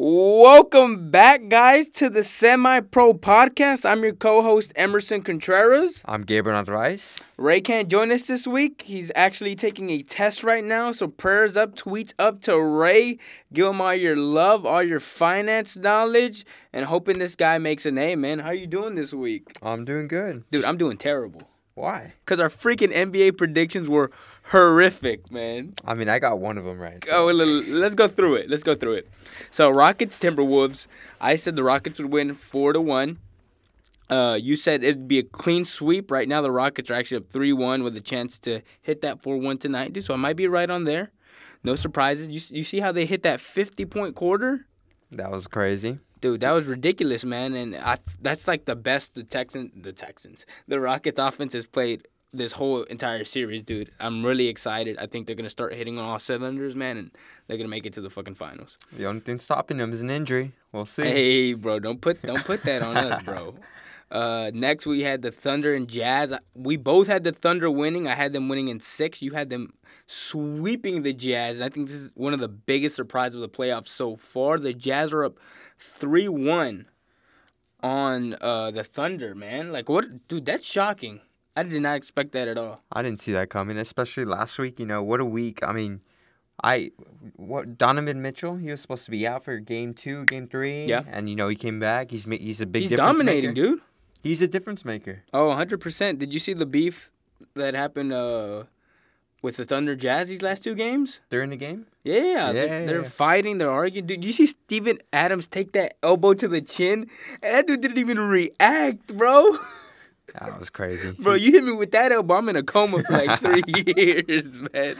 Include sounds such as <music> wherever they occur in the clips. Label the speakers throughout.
Speaker 1: Welcome back, guys, to the Semi Pro Podcast. I'm your co host, Emerson Contreras.
Speaker 2: I'm Gabriel Andres.
Speaker 1: Ray can't join us this week. He's actually taking a test right now. So, prayers up, tweets up to Ray. Give him all your love, all your finance knowledge, and hoping this guy makes a name, man. How you doing this week?
Speaker 2: I'm doing good.
Speaker 1: Dude, I'm doing terrible.
Speaker 2: Why?
Speaker 1: Because our freaking NBA predictions were horrific, man.
Speaker 2: I mean, I got one of them right.
Speaker 1: Oh, let's go through it. Let's go through it. So Rockets Timberwolves. I said the Rockets would win four to one. Uh, you said it'd be a clean sweep. Right now, the Rockets are actually up three one with a chance to hit that four one tonight. Dude. So I might be right on there. No surprises. You you see how they hit that fifty point quarter?
Speaker 2: That was crazy.
Speaker 1: Dude, that was ridiculous, man, and I, that's like the best the Texans, the Texans, the Rockets offense has played this whole entire series, dude. I'm really excited. I think they're gonna start hitting on all cylinders, man, and they're gonna make it to the fucking finals.
Speaker 2: The only thing stopping them is an injury. We'll see.
Speaker 1: Hey, bro, don't put don't put that on us, bro. <laughs> Uh, next we had the Thunder and Jazz. We both had the Thunder winning. I had them winning in six. You had them sweeping the Jazz. And I think this is one of the biggest surprises of the playoffs so far. The Jazz are up three one on uh, the Thunder, man. Like what, dude? That's shocking. I did not expect that at all.
Speaker 2: I didn't see that coming, especially last week. You know what a week. I mean, I what Donovan Mitchell. He was supposed to be out for game two, game three.
Speaker 1: Yeah,
Speaker 2: and you know he came back. He's he's a big.
Speaker 1: He's dominating,
Speaker 2: maker.
Speaker 1: dude.
Speaker 2: He's a difference maker.
Speaker 1: Oh, 100 percent. Did you see the beef that happened? Uh, with the Thunder Jazz these last two games?
Speaker 2: They're in the game?
Speaker 1: Yeah. yeah they're, they're yeah. fighting, they're arguing. Dude, you see Steven Adams take that elbow to the chin? That dude didn't even react, bro. <laughs>
Speaker 2: That was crazy.
Speaker 1: bro, you hit me with that elbow. I'm in a coma for like <laughs> three years, man.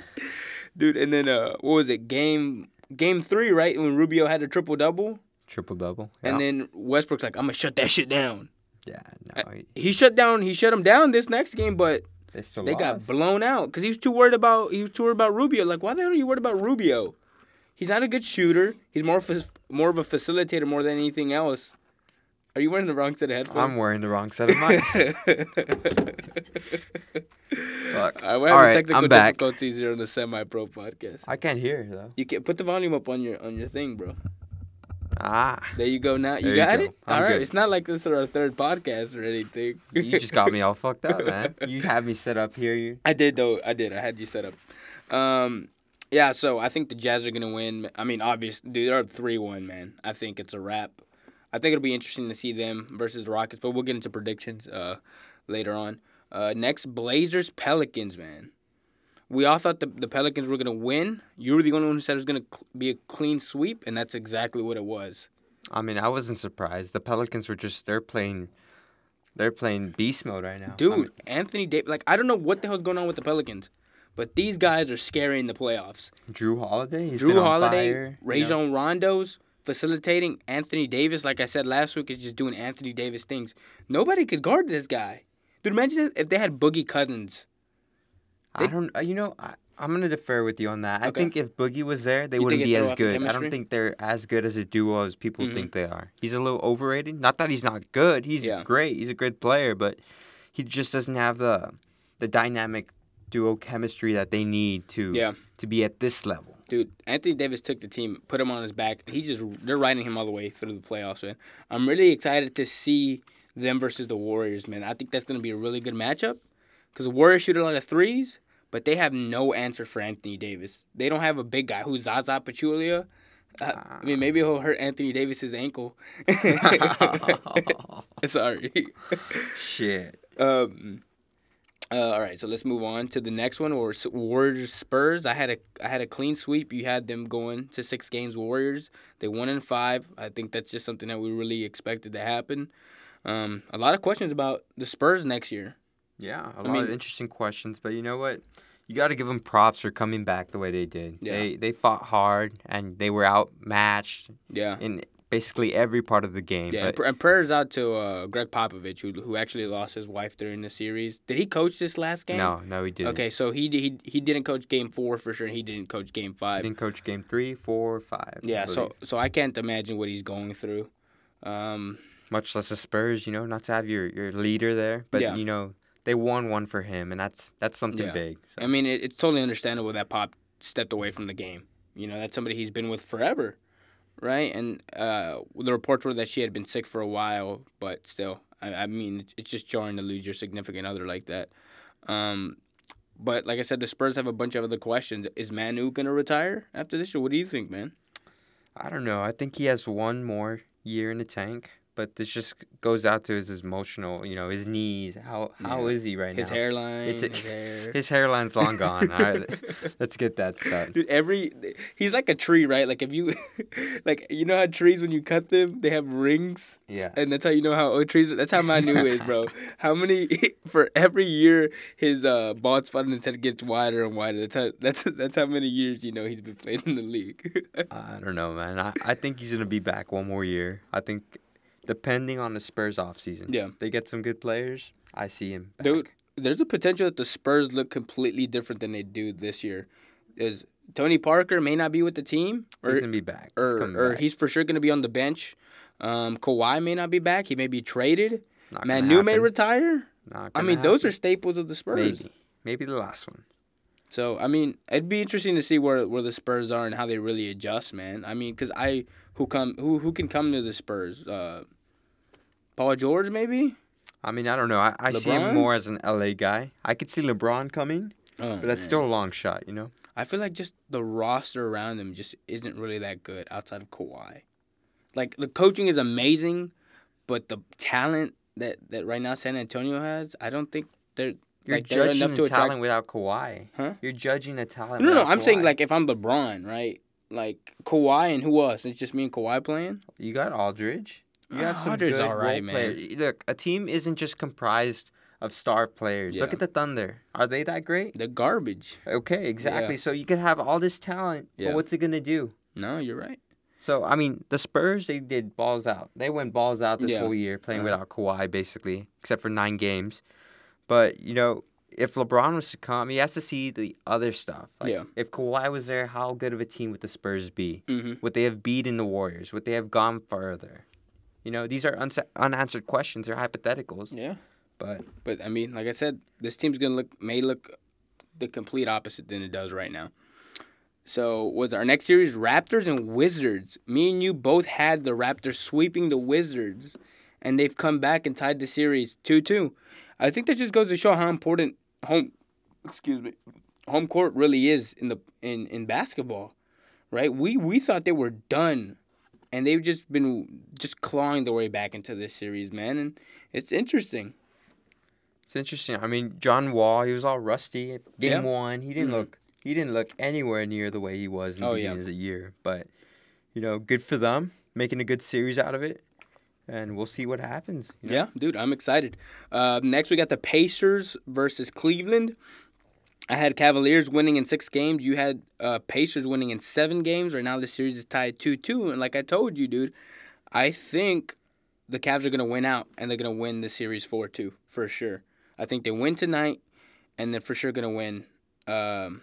Speaker 1: Dude, and then uh what was it? Game game three, right? When Rubio had a triple double?
Speaker 2: Triple double.
Speaker 1: Yeah. And then Westbrook's like, I'm gonna shut that shit down.
Speaker 2: Yeah, no.
Speaker 1: He, he shut down he shut him down this next game, but
Speaker 2: they,
Speaker 1: they got blown out because he was too worried about he was too worried about Rubio. Like, why the hell are you worried about Rubio? He's not a good shooter. He's more of more of a facilitator more than anything else. Are you wearing the wrong set of headphones?
Speaker 2: I'm wearing the wrong set of mine. <laughs>
Speaker 1: Fuck. All right, we're having right, technical I'm back. difficulties here on the Semi Pro podcast.
Speaker 2: I can't hear though.
Speaker 1: You can put the volume up on your on your thing, bro.
Speaker 2: Ah.
Speaker 1: There you go now. You got you go. it? I'm All right. Good. It's not like this is our third podcast or anything.
Speaker 2: you just got me all <laughs> fucked up, man. You have me set up here. You.
Speaker 1: I did though. I did. I had you set up. Um, yeah. So I think the Jazz are gonna win. I mean, obviously, dude, they're up three one, man. I think it's a wrap. I think it'll be interesting to see them versus the Rockets, but we'll get into predictions uh later on. Uh, next, Blazers Pelicans, man we all thought the, the Pelicans were going to win. You were the only one who said it was going to cl- be a clean sweep, and that's exactly what it was.
Speaker 2: I mean, I wasn't surprised. The Pelicans were just they're playing they're playing beast mode right now.
Speaker 1: Dude,
Speaker 2: I mean,
Speaker 1: Anthony Davis like I don't know what the hell's going on with the Pelicans, but these guys are scary in the playoffs.
Speaker 2: Jrue Holiday,
Speaker 1: he's Jrue Holiday, Rajon you know? Rondo's facilitating. Anthony Davis, like I said last week, is just doing Anthony Davis things. Nobody could guard this guy. Dude, imagine if they had Boogie Cousins
Speaker 2: I don't. Uh, you know, I, am gonna defer with you on that. Okay. I think if Boogie was there, they you wouldn't be as good. I don't think they're as good as a duo as people mm-hmm. think they are. He's a little overrated. Not that he's not good. He's yeah. great. He's a good player, but he just doesn't have the the dynamic duo chemistry that they need to
Speaker 1: yeah.
Speaker 2: to be at this level.
Speaker 1: Dude, Anthony Davis took the team, put him on his back. He just they're riding him all the way through the playoffs, man. I'm really excited to see them versus the Warriors, man. I think that's gonna be a really good matchup because the Warriors shoot a lot of threes, but they have no answer for Anthony Davis. They don't have a big guy who's Zaza Pachulia. Uh, I mean, maybe he'll hurt Anthony Davis's ankle. <laughs> <laughs> Sorry.
Speaker 2: Shit.
Speaker 1: Um. Uh, all right, so let's move on to the next one. Or Warriors Spurs. I had a I had a clean sweep. You had them going to six games. Warriors. They won in five. I think that's just something that we really expected to happen. Um, a lot of questions about the Spurs next year.
Speaker 2: Yeah, a I lot mean, of interesting questions, but you know what? You got to give them props for coming back the way they did. Yeah. They they fought hard and they were outmatched.
Speaker 1: Yeah.
Speaker 2: In basically every part of the game.
Speaker 1: Yeah, but... and prayers out to uh, Gregg Popovich, who who actually lost his wife during the series. Did he coach this last game?
Speaker 2: No, no, he didn't.
Speaker 1: Okay, so he he he didn't coach game four for sure. And he didn't coach game five.
Speaker 2: He didn't coach game three, four, five.
Speaker 1: Yeah, so so I can't imagine what he's going through. Um,
Speaker 2: Much less the Spurs, you know, not to have your, your leader there, but yeah. you know they won one for him, and that's that's something yeah. big.
Speaker 1: So. I mean, it, it's totally understandable that Pop stepped away from the game. You know, that's somebody he's been with forever. Right? And uh, the reports were that she had been sick for a while, but still, I, I mean, it's just jarring to lose your significant other like that. Um, but like I said, the Spurs have a bunch of other questions. Is Manu gonna retire after this, or what do you think, man?
Speaker 2: I don't know. I think he has one more year in the tank but this just goes out to his emotional, you know, his knees. How how
Speaker 1: yeah.
Speaker 2: is he right
Speaker 1: his
Speaker 2: now?
Speaker 1: Hairline,
Speaker 2: it's
Speaker 1: a, his <laughs> hair.
Speaker 2: His hairline's long gone. All right, <laughs> let's get that stuff.
Speaker 1: Dude, every he's like a tree, right? Like if you, <laughs> like you know how trees when you cut them they have rings.
Speaker 2: Yeah.
Speaker 1: And that's how you know how old trees. That's how Manu is, bro. how many for every year his uh bald spot in his head gets wider and wider. That's how that's that's how many years you know he's been playing in the league.
Speaker 2: I don't know, man. I, I think he's gonna be back one more year. I think depending on the Spurs offseason.
Speaker 1: Yeah.
Speaker 2: They get some good players. I see him. Back.
Speaker 1: Dude, there's a potential that the Spurs look completely different than they do this year. Is Tony Parker may not be with the team,
Speaker 2: or he's gonna be back,
Speaker 1: he's or or back. he's for sure gonna be on the bench. Um, Kawhi may not be back. He may be traded. Not Manu may retire. I mean, happen. those are staples of the Spurs.
Speaker 2: Maybe, maybe the last one.
Speaker 1: So I mean, it'd be interesting to see where where the Spurs are and how they really adjust, man. I mean, because I who come who who can come to the Spurs. Uh, Paul George, maybe.
Speaker 2: I mean, I don't know. I, I see him more as an LA guy. I could see LeBron coming, oh, but that's man. still a long shot, you know.
Speaker 1: I feel like just the roster around him just isn't really that good outside of Kawhi. Like the coaching is amazing, but the talent that, that right now San Antonio has, I don't think they're
Speaker 2: you're
Speaker 1: like,
Speaker 2: judging
Speaker 1: enough
Speaker 2: the
Speaker 1: to
Speaker 2: talent
Speaker 1: attract...
Speaker 2: without Kawhi.
Speaker 1: Huh?
Speaker 2: You're judging the talent.
Speaker 1: No, no,
Speaker 2: no.
Speaker 1: I'm
Speaker 2: Kawhi.
Speaker 1: saying like if I'm LeBron, right? Like Kawhi and who else? It's just me and Kawhi playing.
Speaker 2: You got Aldridge. You have some good
Speaker 1: all right,
Speaker 2: role
Speaker 1: man.
Speaker 2: players. Look, a team isn't just comprised of star players.
Speaker 1: Yeah.
Speaker 2: Look at the Thunder. Are they that great?
Speaker 1: They're garbage.
Speaker 2: Okay, exactly.
Speaker 1: Yeah.
Speaker 2: So you could have all this talent,
Speaker 1: Yeah.
Speaker 2: but what's it gonna do?
Speaker 1: No, you're right.
Speaker 2: So I mean, the Spurs they did balls out. They went balls out this whole year, playing
Speaker 1: Uh-huh.
Speaker 2: without Kawhi basically, except for nine games. But you know, if LeBron was to come, he has to see the other stuff. Like,
Speaker 1: Yeah.
Speaker 2: If Kawhi was there, how good of a team would the Spurs be?
Speaker 1: Mm-hmm.
Speaker 2: Would they have beaten the Warriors? Would they have gone further? You know, these are unsa- unanswered questions. They're hypotheticals.
Speaker 1: Yeah.
Speaker 2: But
Speaker 1: But I mean, like I said, this team's gonna look may look the complete opposite than it does right now. So was our next series Raptors and Wizards? Me and you both had the Raptors sweeping the Wizards, and they've come back and tied the series two two. I think that just goes to show how important home, excuse me, home court really is in the in in basketball, right? We we thought they were done, and they've just been just clawing their way back into this series, man, and it's interesting.
Speaker 2: it's interesting. I mean, John Wall, he was all rusty. Game
Speaker 1: Yeah.
Speaker 2: one, he didn't
Speaker 1: Mhm.
Speaker 2: look he didn't look anywhere near the way he was in the
Speaker 1: Oh, yeah.
Speaker 2: beginning of the year. But you know, good for them making a good series out of it, and we'll see what happens. you know?
Speaker 1: Yeah, dude, I'm excited. Uh, next, we got the Pacers versus Cleveland. I had Cavaliers winning in six games. You had uh, Pacers winning in seven games. Right now, the series is tied 2 2. And like I told you, dude, I think the Cavs are going to win out and they're going to win the series 4 2 for sure. I think they win tonight and they're for sure going to win um,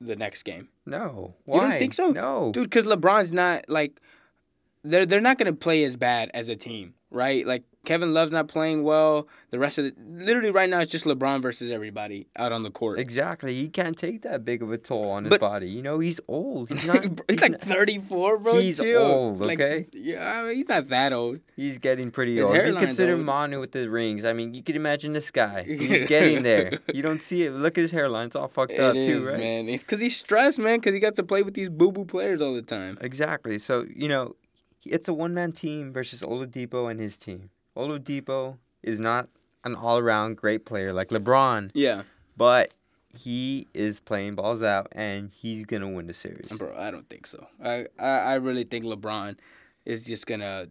Speaker 1: the next game.
Speaker 2: No, Why?
Speaker 1: You don't think so?
Speaker 2: No,
Speaker 1: Dude, because LeBron's not like they're they're not gonna play as bad as a team, right? Like Kevin Love's not playing well. The rest of the literally right now it's just LeBron versus everybody out on the court.
Speaker 2: Exactly. He can't take that big of a toll on his
Speaker 1: But-
Speaker 2: body. You know, he's old. He's <laughs> not.
Speaker 1: he's like
Speaker 2: not-
Speaker 1: 34, bro.
Speaker 2: He's
Speaker 1: Chill.
Speaker 2: old,
Speaker 1: Like,
Speaker 2: okay?
Speaker 1: yeah, I mean, he's not that old.
Speaker 2: He's getting pretty
Speaker 1: His
Speaker 2: old. If you consider
Speaker 1: old.
Speaker 2: Manu with the rings, I mean, you can imagine this <laughs> guy. He's getting there. You don't see it. Look at his hairline. It's all fucked up,
Speaker 1: It is,
Speaker 2: too, right?
Speaker 1: man. It's because he's stressed, man. Because he got to play with these boo boo players all the time.
Speaker 2: Exactly. So, you know, it's a one man team versus Oladipo and his team. Oladipo is not an all around great player like LeBron,
Speaker 1: Yeah,
Speaker 2: but he is playing balls out and he's going to win the series.
Speaker 1: bro. I don't think so. I I, I really think LeBron is just gonna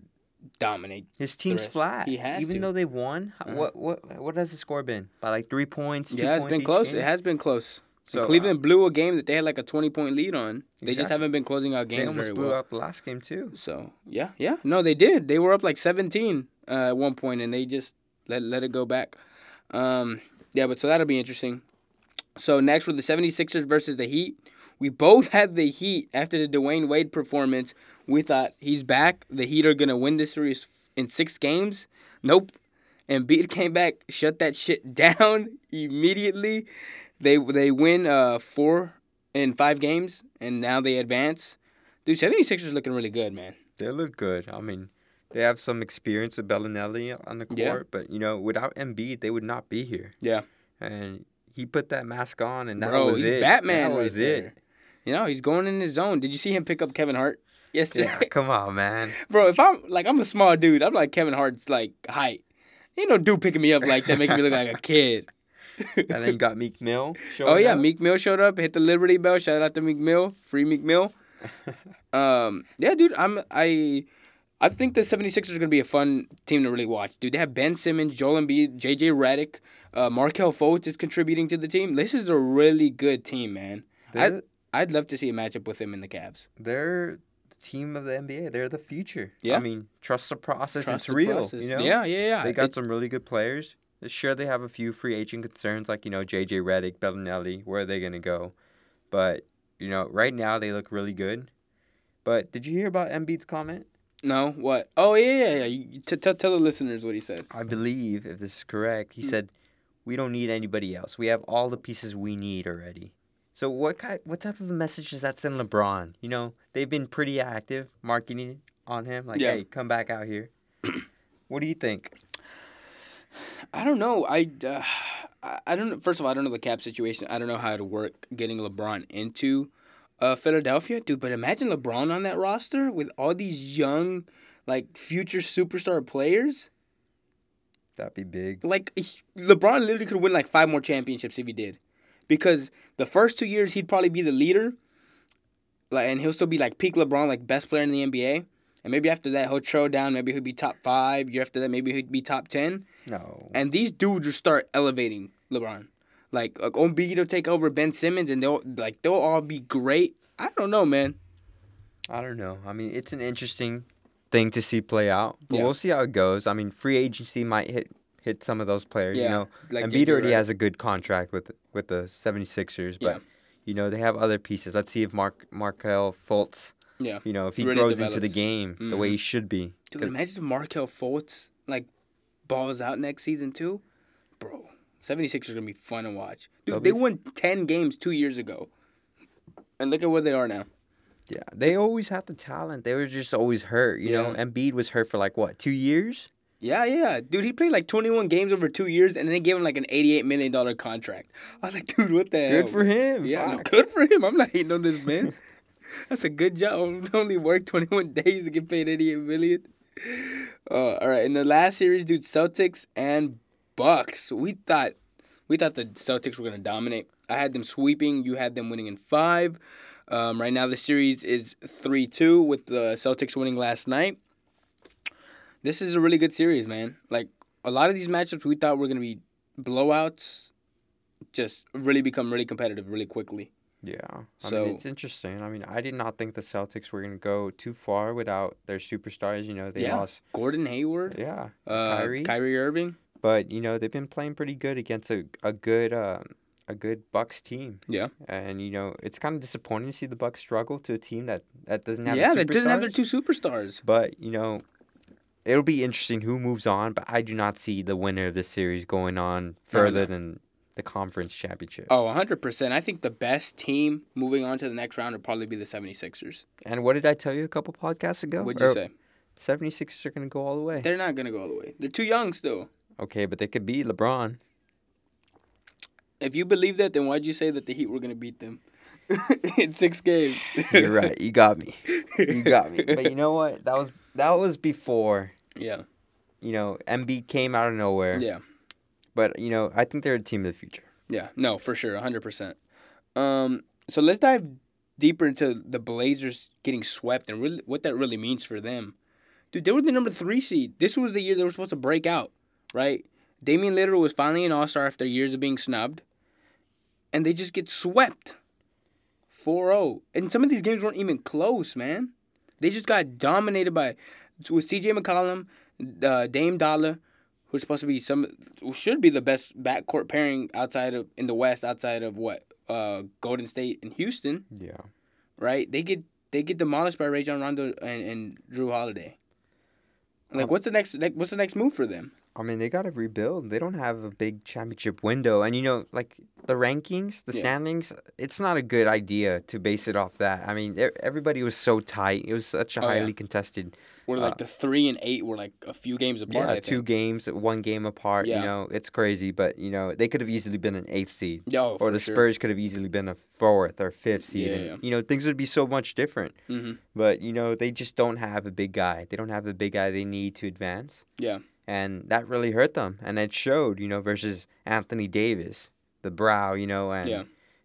Speaker 1: dominate.
Speaker 2: His team's flat.
Speaker 1: He has
Speaker 2: Even
Speaker 1: to.
Speaker 2: though they won,
Speaker 1: Uh-huh.
Speaker 2: what what what has the score been? By like three points. two
Speaker 1: Yeah, it's
Speaker 2: points
Speaker 1: been close.
Speaker 2: game?
Speaker 1: It has been close.
Speaker 2: So
Speaker 1: And
Speaker 2: uh,
Speaker 1: Cleveland blew a game that they had like a twenty point lead on. They just haven't been closing out games.
Speaker 2: they
Speaker 1: almost
Speaker 2: blew
Speaker 1: well.
Speaker 2: out the last game too.
Speaker 1: So yeah, yeah, no, they did. They were up like seventeen uh, at one point, and they just let let it go back. Um, yeah, but so that'll be interesting. So next with the 76ers versus the Heat, we both had the Heat after the Dwyane Wade performance. We thought he's back. The Heat are gonna win this series in six games. Nope. And Embiid came back, shut that shit <laughs> down immediately. They they win uh four in five games, and now they advance. Dude, 76ers looking really good, man.
Speaker 2: They look good. I mean, they have some experience with Belinelli on the court, yeah. but you know, without Embiid, they would not be here.
Speaker 1: Yeah.
Speaker 2: And he put that mask on, and that Bro, was it.
Speaker 1: Batman
Speaker 2: that
Speaker 1: was right it. You know, he's going in his zone. Did you see him pick up Kevin Hart yesterday?
Speaker 2: Yeah, come on, man. <laughs>
Speaker 1: Bro, if I'm like I'm a small dude, I'm like Kevin Hart's like height. Ain't no dude picking me up like that, making me look like a kid. <laughs>
Speaker 2: and then you got Meek Mill. <laughs>
Speaker 1: Oh yeah, up. Meek Mill showed up, hit the Liberty Bell. Shout out to Meek Mill, free Meek Mill. um, yeah, dude, I'm I. I think the 76ers are going to be a fun team to really watch. Dude, they have Ben Simmons, Joel Embiid, JJ Redick, uh, Markelle Fultz is contributing to the team. This is a really good team, man. I'd, I'd love to see a matchup with them in the Cavs.
Speaker 2: They're the team of the NBA. They're the future. Yeah. I mean, trust the process. Trust it's the real. Process. You know?
Speaker 1: Yeah, yeah, yeah.
Speaker 2: They got it, some really good players. Sure, they have a few free agent concerns like, you know, JJ Redick, Belinelli. Where are they going to go? But, you know, right now they look really good. But did you hear about Embiid's comment?
Speaker 1: No, what? Oh yeah, yeah, yeah. You, t- t- tell the listeners what he said.
Speaker 2: I believe, if this is correct, he mm. said, "We don't need anybody else. We have all the pieces we need already." So what kind, what type of a message does that send LeBron? You know, they've been pretty active marketing on him, like, yeah. "Hey, come back out here." <clears throat> what do you think?
Speaker 1: I don't know. I, uh, I don't. know. First of all, I don't know the cap situation. I don't know how to work getting LeBron into uh, Philadelphia, dude. But imagine LeBron on that roster with all these young, like future superstar players.
Speaker 2: That'd be big.
Speaker 1: Like LeBron literally could win like five more championships if he did, because the first two years he'd probably be the leader. Like, and he'll still be like peak LeBron, like best player in the NBA. And maybe after that he'll throw down. Maybe he'll be top five. Year after that, maybe he'd be top ten.
Speaker 2: No.
Speaker 1: And these dudes will start elevating LeBron. Like like Embiid will take over Ben Simmons, and they'll like they'll all be great. I don't know, man.
Speaker 2: I don't know. I mean, it's an interesting thing to see play out, but yeah. we'll see how it goes. I mean, free agency might hit hit some of those players. Yeah, you know, like Embiid already right. has a good contract with with the 76ers, but yeah. you know they have other pieces. Let's see if Mark Markelle Fultz,
Speaker 1: yeah,
Speaker 2: you know, if he really grows develops. into the game mm-hmm. the way he mm-hmm. should be.
Speaker 1: Dude, imagine if Markelle Fultz like balls out next season too, bro. 76ers are gonna be fun to watch. Dude, they won ten games two years ago, and look at where they are now.
Speaker 2: Yeah, they always have the talent. They were just always hurt. You yeah. know, Embiid was hurt for like what two years.
Speaker 1: Yeah, yeah, dude. He played like 21 games over two years, and then they gave him like an 88 million dollar contract. I was like, dude, what the
Speaker 2: good
Speaker 1: hell?
Speaker 2: Good for him.
Speaker 1: Yeah, no, good for him. I'm not hating on this man. <laughs> That's a good job. <laughs> Only worked 21 <laughs> days to get paid 88 million. Uh, all right, in the last series, dude, Celtics and Bucks. We thought we thought the Celtics were going to dominate. I had them sweeping. You had them winning in five. Um, right now, the series is 3 2 with the Celtics winning last night. This is a really good series, man. Like, a lot of these matchups we thought were going to be blowouts just really become really competitive really quickly.
Speaker 2: Yeah. I so, mean, it's interesting. I mean, I did not think the Celtics were going to go too far without their superstars. You know, they yeah. lost
Speaker 1: Gordon Hayward.
Speaker 2: Yeah.
Speaker 1: Uh, Kyrie. Kyrie Irving.
Speaker 2: But you know they've been playing pretty good against a a good um, a good Bucks team.
Speaker 1: Yeah.
Speaker 2: And you know it's kind of disappointing to see the Bucks struggle to a team that that doesn't have.
Speaker 1: Yeah, that doesn't have their two superstars.
Speaker 2: But you know, it'll be interesting who moves on. But I do not see the winner of this series going on further no, no. than the conference championship.
Speaker 1: Oh, 100%. I think the best team moving on to the next round would probably be the 76ers.
Speaker 2: And what did I tell you a couple podcasts ago?
Speaker 1: What'd you or, say?
Speaker 2: 76ers are going to go all the way.
Speaker 1: They're not going to go all the way. They're too young still.
Speaker 2: Okay, but they could beat LeBron.
Speaker 1: If you believe that, then why'd you say that the Heat were gonna beat them <laughs> in six games?
Speaker 2: You're right. You got me. You got me. But you <laughs> know what? That was that was before.
Speaker 1: Yeah.
Speaker 2: You know, Embiid came out of nowhere.
Speaker 1: Yeah.
Speaker 2: But you know, I think they're a team of the future.
Speaker 1: Yeah. No, for sure, hundred percent. Um. So let's dive deeper into the Blazers getting swept and really what that really means for them. Dude, they were the number three seed. This was the year they were supposed to break out right? Damian Lillard was finally an All Star after years of being snubbed, and they just get swept 4-0. And some of these games weren't even close, man. They just got dominated by with C.J. McCollum, uh, Dame Dollar, who's supposed to be some who should be the best backcourt pairing outside of in the West, outside of what uh, Golden State and Houston.
Speaker 2: Yeah.
Speaker 1: Right. They get they get demolished by Rajon Rondo and, and Jrue Holiday. Like, um, what's the next? Like, what's the next move for them?
Speaker 2: I mean, they got to rebuild. They don't have a big championship window, and you know, like the rankings, the yeah. standings. It's not a good idea to base it off that. I mean, everybody was so tight. It was such a oh, highly yeah. contested.
Speaker 1: We're like uh, the three and eight were like a few games apart. Yeah,
Speaker 2: two games, one game apart. Yeah. You know, it's crazy, but you know they could have easily been an eighth seed.
Speaker 1: Oh,
Speaker 2: or the
Speaker 1: sure.
Speaker 2: Spurs could have easily been a fourth or fifth seed. Yeah, and, You know, things would be so much different.
Speaker 1: Mm-hmm.
Speaker 2: But you know, they just don't have a big guy. They don't have the big guy they need to advance.
Speaker 1: Yeah
Speaker 2: and that really hurt them. And it showed, you know, versus Anthony Davis, the Brow, you know, and
Speaker 1: yeah.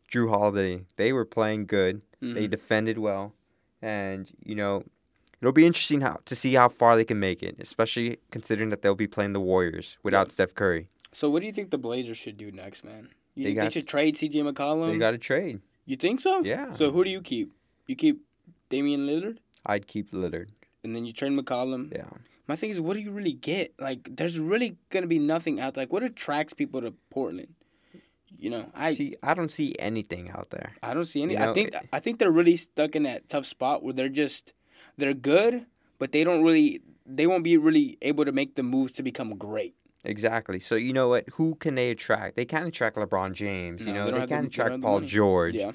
Speaker 2: Jrue Holiday. They were playing good.
Speaker 1: Mm-hmm.
Speaker 2: They defended well, and you know, it'll be interesting how to see how far they can make it, especially considering that they'll be playing the Warriors without yeah. Steph Curry.
Speaker 1: So, what do you think the Blazers should do next, man? You they think got, they should trade C.J. McCollum?
Speaker 2: They got to trade.
Speaker 1: You think so?
Speaker 2: Yeah.
Speaker 1: So who do you keep? You keep Damian Lillard.
Speaker 2: I'd keep Lillard.
Speaker 1: And then you trade McCollum.
Speaker 2: Yeah
Speaker 1: my thing is, what do you really get? Like, there's really gonna be nothing out there. Like, what attracts people to Portland? You know, I
Speaker 2: see. I don't see anything out there.
Speaker 1: I don't see any. You know, I think it, I think they're really stuck in that tough spot where they're just they're good, but they don't really they won't be really able to make the moves to become great.
Speaker 2: Exactly. So you know what? Who can they attract? They can't attract LeBron James. No, you know, they, they can't the, attract Paul George.
Speaker 1: Yeah.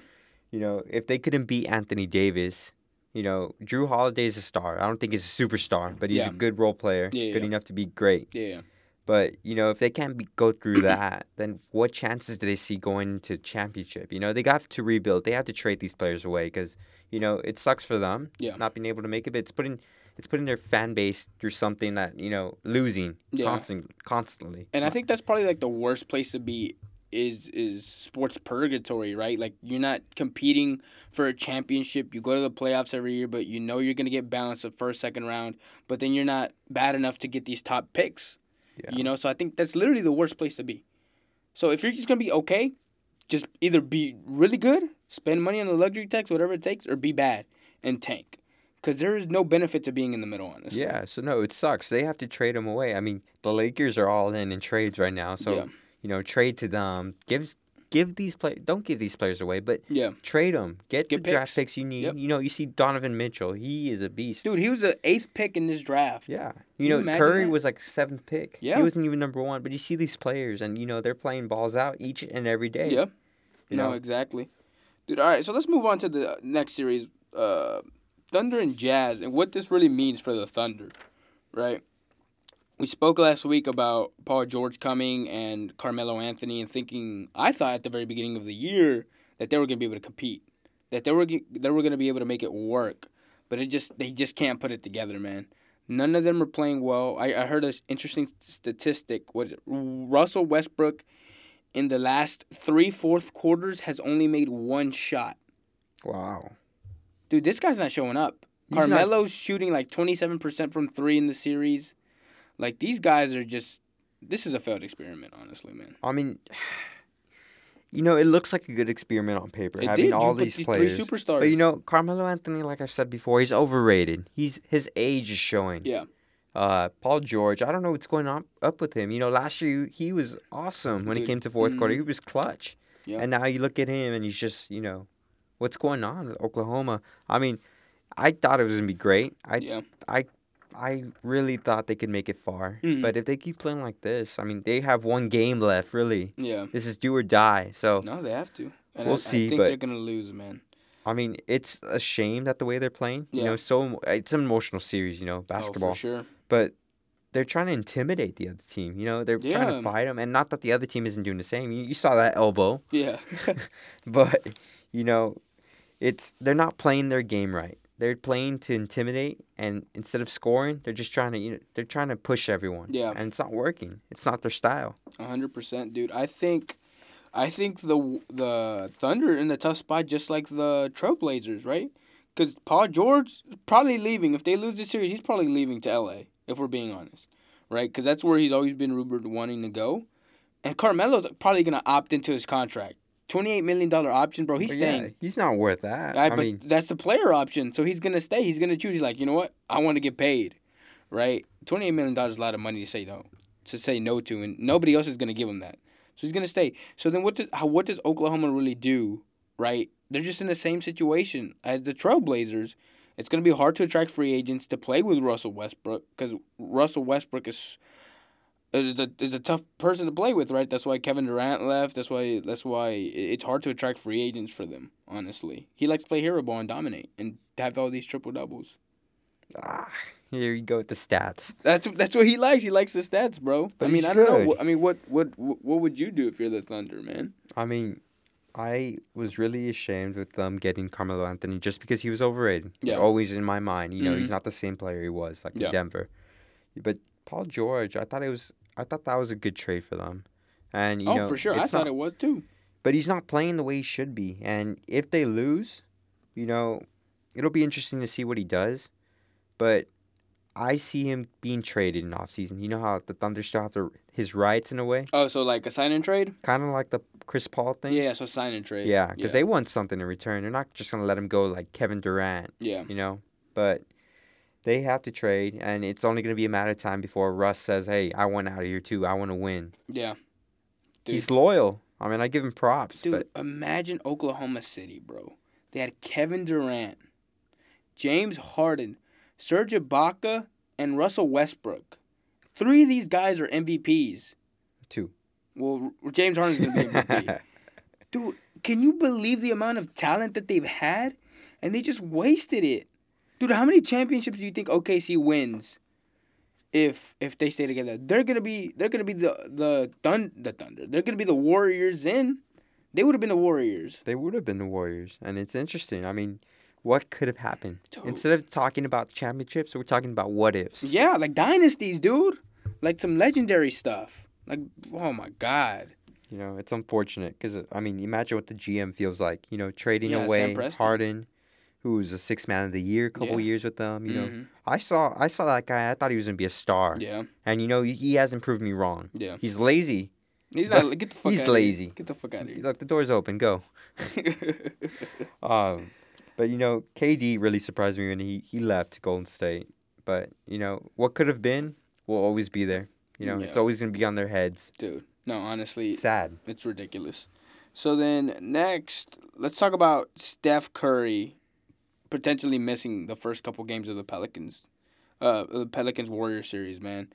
Speaker 2: You know, if they couldn't beat Anthony Davis, you know, Jrue Holiday is a star. I don't think he's a superstar, but he's yeah. a good role player,
Speaker 1: yeah,
Speaker 2: good
Speaker 1: yeah.
Speaker 2: enough to be great.
Speaker 1: Yeah.
Speaker 2: But you know, if they can't be, go through that, then what chances do they see going to championship? You know, they got to rebuild. They have to trade these players away because you know it sucks for them.
Speaker 1: Yeah.
Speaker 2: Not being able to make it, but it's putting it's putting their fan base through something that you know losing yeah. constant, constantly.
Speaker 1: And I think that's probably like the worst place to be is is sports purgatory, right? Like you're not competing for a championship. You go to the playoffs every year, but you know you're gonna get balanced the first, second round. But then you're not bad enough to get these top picks. Yeah. You know, so I think that's literally the worst place to be. So if you're just gonna be okay, just either be really good, spend money on the luxury tax, whatever it takes, or be bad and tank. Because there is no benefit to being in the middle, honestly.
Speaker 2: Yeah, so no, it sucks. They have to trade him away. I mean, the Lakers are all in in trades right now, so yeah you know, trade to them. Give give these players. Don't give these players away, but
Speaker 1: yeah,
Speaker 2: trade them. Get, Get the picks. draft picks you need.
Speaker 1: Yep.
Speaker 2: You know, you see Donovan Mitchell. He is a beast.
Speaker 1: Dude, he was the eighth pick in this draft.
Speaker 2: Yeah, you Can know, you Curry that? was like seventh pick.
Speaker 1: Yeah,
Speaker 2: he wasn't even number one. But you see these players, and you know they're playing balls out each and every day.
Speaker 1: Yeah,
Speaker 2: you
Speaker 1: no, know? exactly. Dude, all right. So let's move on to the next series, uh, Thunder and Jazz, and what this really means for the Thunder, right? We spoke last week about Paul George coming and Carmelo Anthony, and thinking I thought at the very beginning of the year that they were going to be able to compete, that they were they were going to be able to make it work, but it just they just can't put it together, man. None of them are playing well. I, I heard an interesting statistic. Was Russell Westbrook in the last three fourth quarters has only made one shot.
Speaker 2: Wow.
Speaker 1: Dude, this guy's not showing up. He's Carmelo's not... shooting like twenty seven percent from three in the series. Like these guys are just. This is a failed experiment, honestly, man.
Speaker 2: I mean, <sighs> you know, it looks like a good experiment on paper,
Speaker 1: it
Speaker 2: having
Speaker 1: did.
Speaker 2: all these players.
Speaker 1: Three superstars.
Speaker 2: But you know, Carmelo Anthony, like I've said before, he's overrated. He's his age is showing.
Speaker 1: Yeah.
Speaker 2: Uh, Paul George, I don't know what's going on up with him. You know, last year he was awesome when Dude. it came to 4th mm-hmm. quarter. He was clutch.
Speaker 1: Yeah.
Speaker 2: And now you look at him and he's just, you know, what's going on with Oklahoma? I mean, I thought it was gonna be great. I
Speaker 1: yeah.
Speaker 2: I I really thought they could make it far.
Speaker 1: Mm-hmm.
Speaker 2: But if they keep playing like this, I mean, they have one game left, really.
Speaker 1: Yeah.
Speaker 2: This is do or die. So
Speaker 1: no, they have to.
Speaker 2: And we'll
Speaker 1: I,
Speaker 2: see.
Speaker 1: I think
Speaker 2: but
Speaker 1: they're gonna lose, man.
Speaker 2: I mean, it's a shame that the way they're playing.
Speaker 1: Yeah.
Speaker 2: You know, so it's an emotional series. You know, basketball.
Speaker 1: Oh, for sure.
Speaker 2: But they're trying to intimidate the other team. You know, they're
Speaker 1: yeah.
Speaker 2: trying to fight them, and not that the other team isn't doing the same. You, you saw that elbow.
Speaker 1: Yeah. <laughs>
Speaker 2: but you know, it's they're not playing their game right they're playing to intimidate and instead of scoring they're just trying to you know they're trying to push everyone.
Speaker 1: Yeah.
Speaker 2: And it's not working. It's not their style.
Speaker 1: 100% dude. I think i think the the thunder in the tough spot just like the trailblazers right? Because paul george is probably leaving. If they lose this series he's probably leaving to la if we're being honest right? Because that's where he's always been rumored wanting to go. And carmelo's probably going to opt into his contract Twenty-eight million dollar option, bro. He's but staying. Yeah,
Speaker 2: he's not worth that.
Speaker 1: Right,
Speaker 2: I
Speaker 1: but
Speaker 2: mean,
Speaker 1: that's the player option. So he's gonna stay. He's gonna choose. He's like, you know what? I want to get paid, right? Twenty-eight million dollars is a lot of money to say no, to say no to, and nobody else is gonna give him that. So he's gonna stay. So then, what does how what does Oklahoma really do? Right? They're just in the same situation as the Trailblazers. It's gonna be hard to attract free agents to play with Russell Westbrook because Russell Westbrook is is a is a tough person to play with, right? That's why Kevin Durant left. That's why that's why it's hard to attract free agents for them. Honestly, he likes to play hero ball and dominate and have all these triple doubles.
Speaker 2: Ah, here you go with the stats.
Speaker 1: That's that's what he likes. He likes the stats, bro. But I mean, I don't good. know. I mean, what what what would you do if you're the Thunder, man?
Speaker 2: I mean, I was really ashamed with them getting Carmelo Anthony just because he was overrated. Yeah. Always in my mind, you know, mm-hmm. he's not the same player he was like yeah. in Denver. But Paul George, I thought it was I thought that was a good trade for them. And you oh, know,
Speaker 1: for sure, I thought it was too.
Speaker 2: But he's not playing the way he should be, and if they lose, you know, it'll be interesting to see what he does. But I see him being traded in offseason. You know how the Thunder still have to, his rights in a way?
Speaker 1: Oh, so like a sign and trade?
Speaker 2: Kind of like the Chris Paul thing?
Speaker 1: Yeah, so sign and trade.
Speaker 2: Yeah, because yeah. they want something in return. They're not just going to let him go like Kevin Durant.
Speaker 1: Yeah.
Speaker 2: You know? But they have to trade, and it's only going to be a matter of time before Russ says, hey, I want out of here too. I want to win.
Speaker 1: Yeah.
Speaker 2: Dude. He's loyal. I mean, I give him props.
Speaker 1: Dude,
Speaker 2: but...
Speaker 1: imagine Oklahoma City, bro. They had Kevin Durant, James Harden, Serge Ibaka, and Russell Westbrook. Three of these guys are MVPs.
Speaker 2: Two.
Speaker 1: Well, James Harden's gonna be MVP. <laughs> Dude, can you believe the amount of talent that they've had, and they just wasted it? Dude, how many championships do you think OKC wins? If if they stay together, they're gonna be they're gonna be the the thun the Thunder. They're gonna be the Warriors. In they would have been the Warriors.
Speaker 2: They would have been the Warriors, and it's interesting. I mean, what could have happened? Dude. Instead of talking about championships, we're talking about what ifs.
Speaker 1: Yeah, like dynasties, dude. Like some legendary stuff. Like, oh my god.
Speaker 2: You know, it's unfortunate because I mean, imagine what the GM feels like. You know, trading yeah, away Harden, who was a six man of the year a couple yeah. years with them. You mm-hmm. know, I saw I saw that guy. I thought he was gonna be a star.
Speaker 1: Yeah.
Speaker 2: And you know, he hasn't proved me wrong.
Speaker 1: Yeah.
Speaker 2: He's lazy.
Speaker 1: He's not. Get the fuck.
Speaker 2: He's lazy.
Speaker 1: Get the fuck out of here.
Speaker 2: Look, the door's open. Go. <laughs> um, but you know, KD really surprised me when he he left Golden State. But you know, what could have been will always be there. You know, yeah. it's always gonna be on their heads.
Speaker 1: Dude, no, honestly,
Speaker 2: sad.
Speaker 1: It's ridiculous. So then next, let's talk about Steph Curry potentially missing the first couple games of the Pelicans, uh, the Pelicans Warrior series. Man,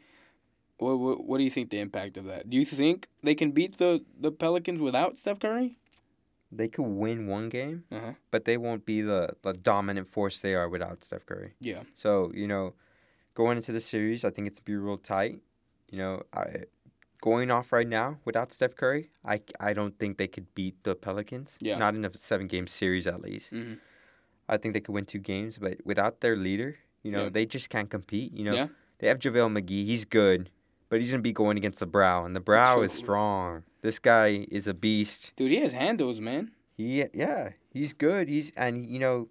Speaker 1: what, what what do you think the impact of that? Do you think they can beat the the Pelicans without Steph Curry?
Speaker 2: they could win one game, uh-huh. but they won't be the, the dominant force they are without Steph Curry.
Speaker 1: Yeah.
Speaker 2: So you know, going into the series, I think it's be real tight. You know, I going off right now without Steph Curry, I, I don't think they could beat the Pelicans.
Speaker 1: Yeah.
Speaker 2: Not in a seven game series at least. Mm-hmm. I think they could win two games, but without their leader, you know, yeah. they just can't compete. You know,
Speaker 1: yeah.
Speaker 2: they have JaVale McGee. He's good, but he's gonna be going against the Brow, and the Brow is strong. This guy is a beast.
Speaker 1: Dude, he has handles, man.
Speaker 2: He yeah, he's good. He's and you know,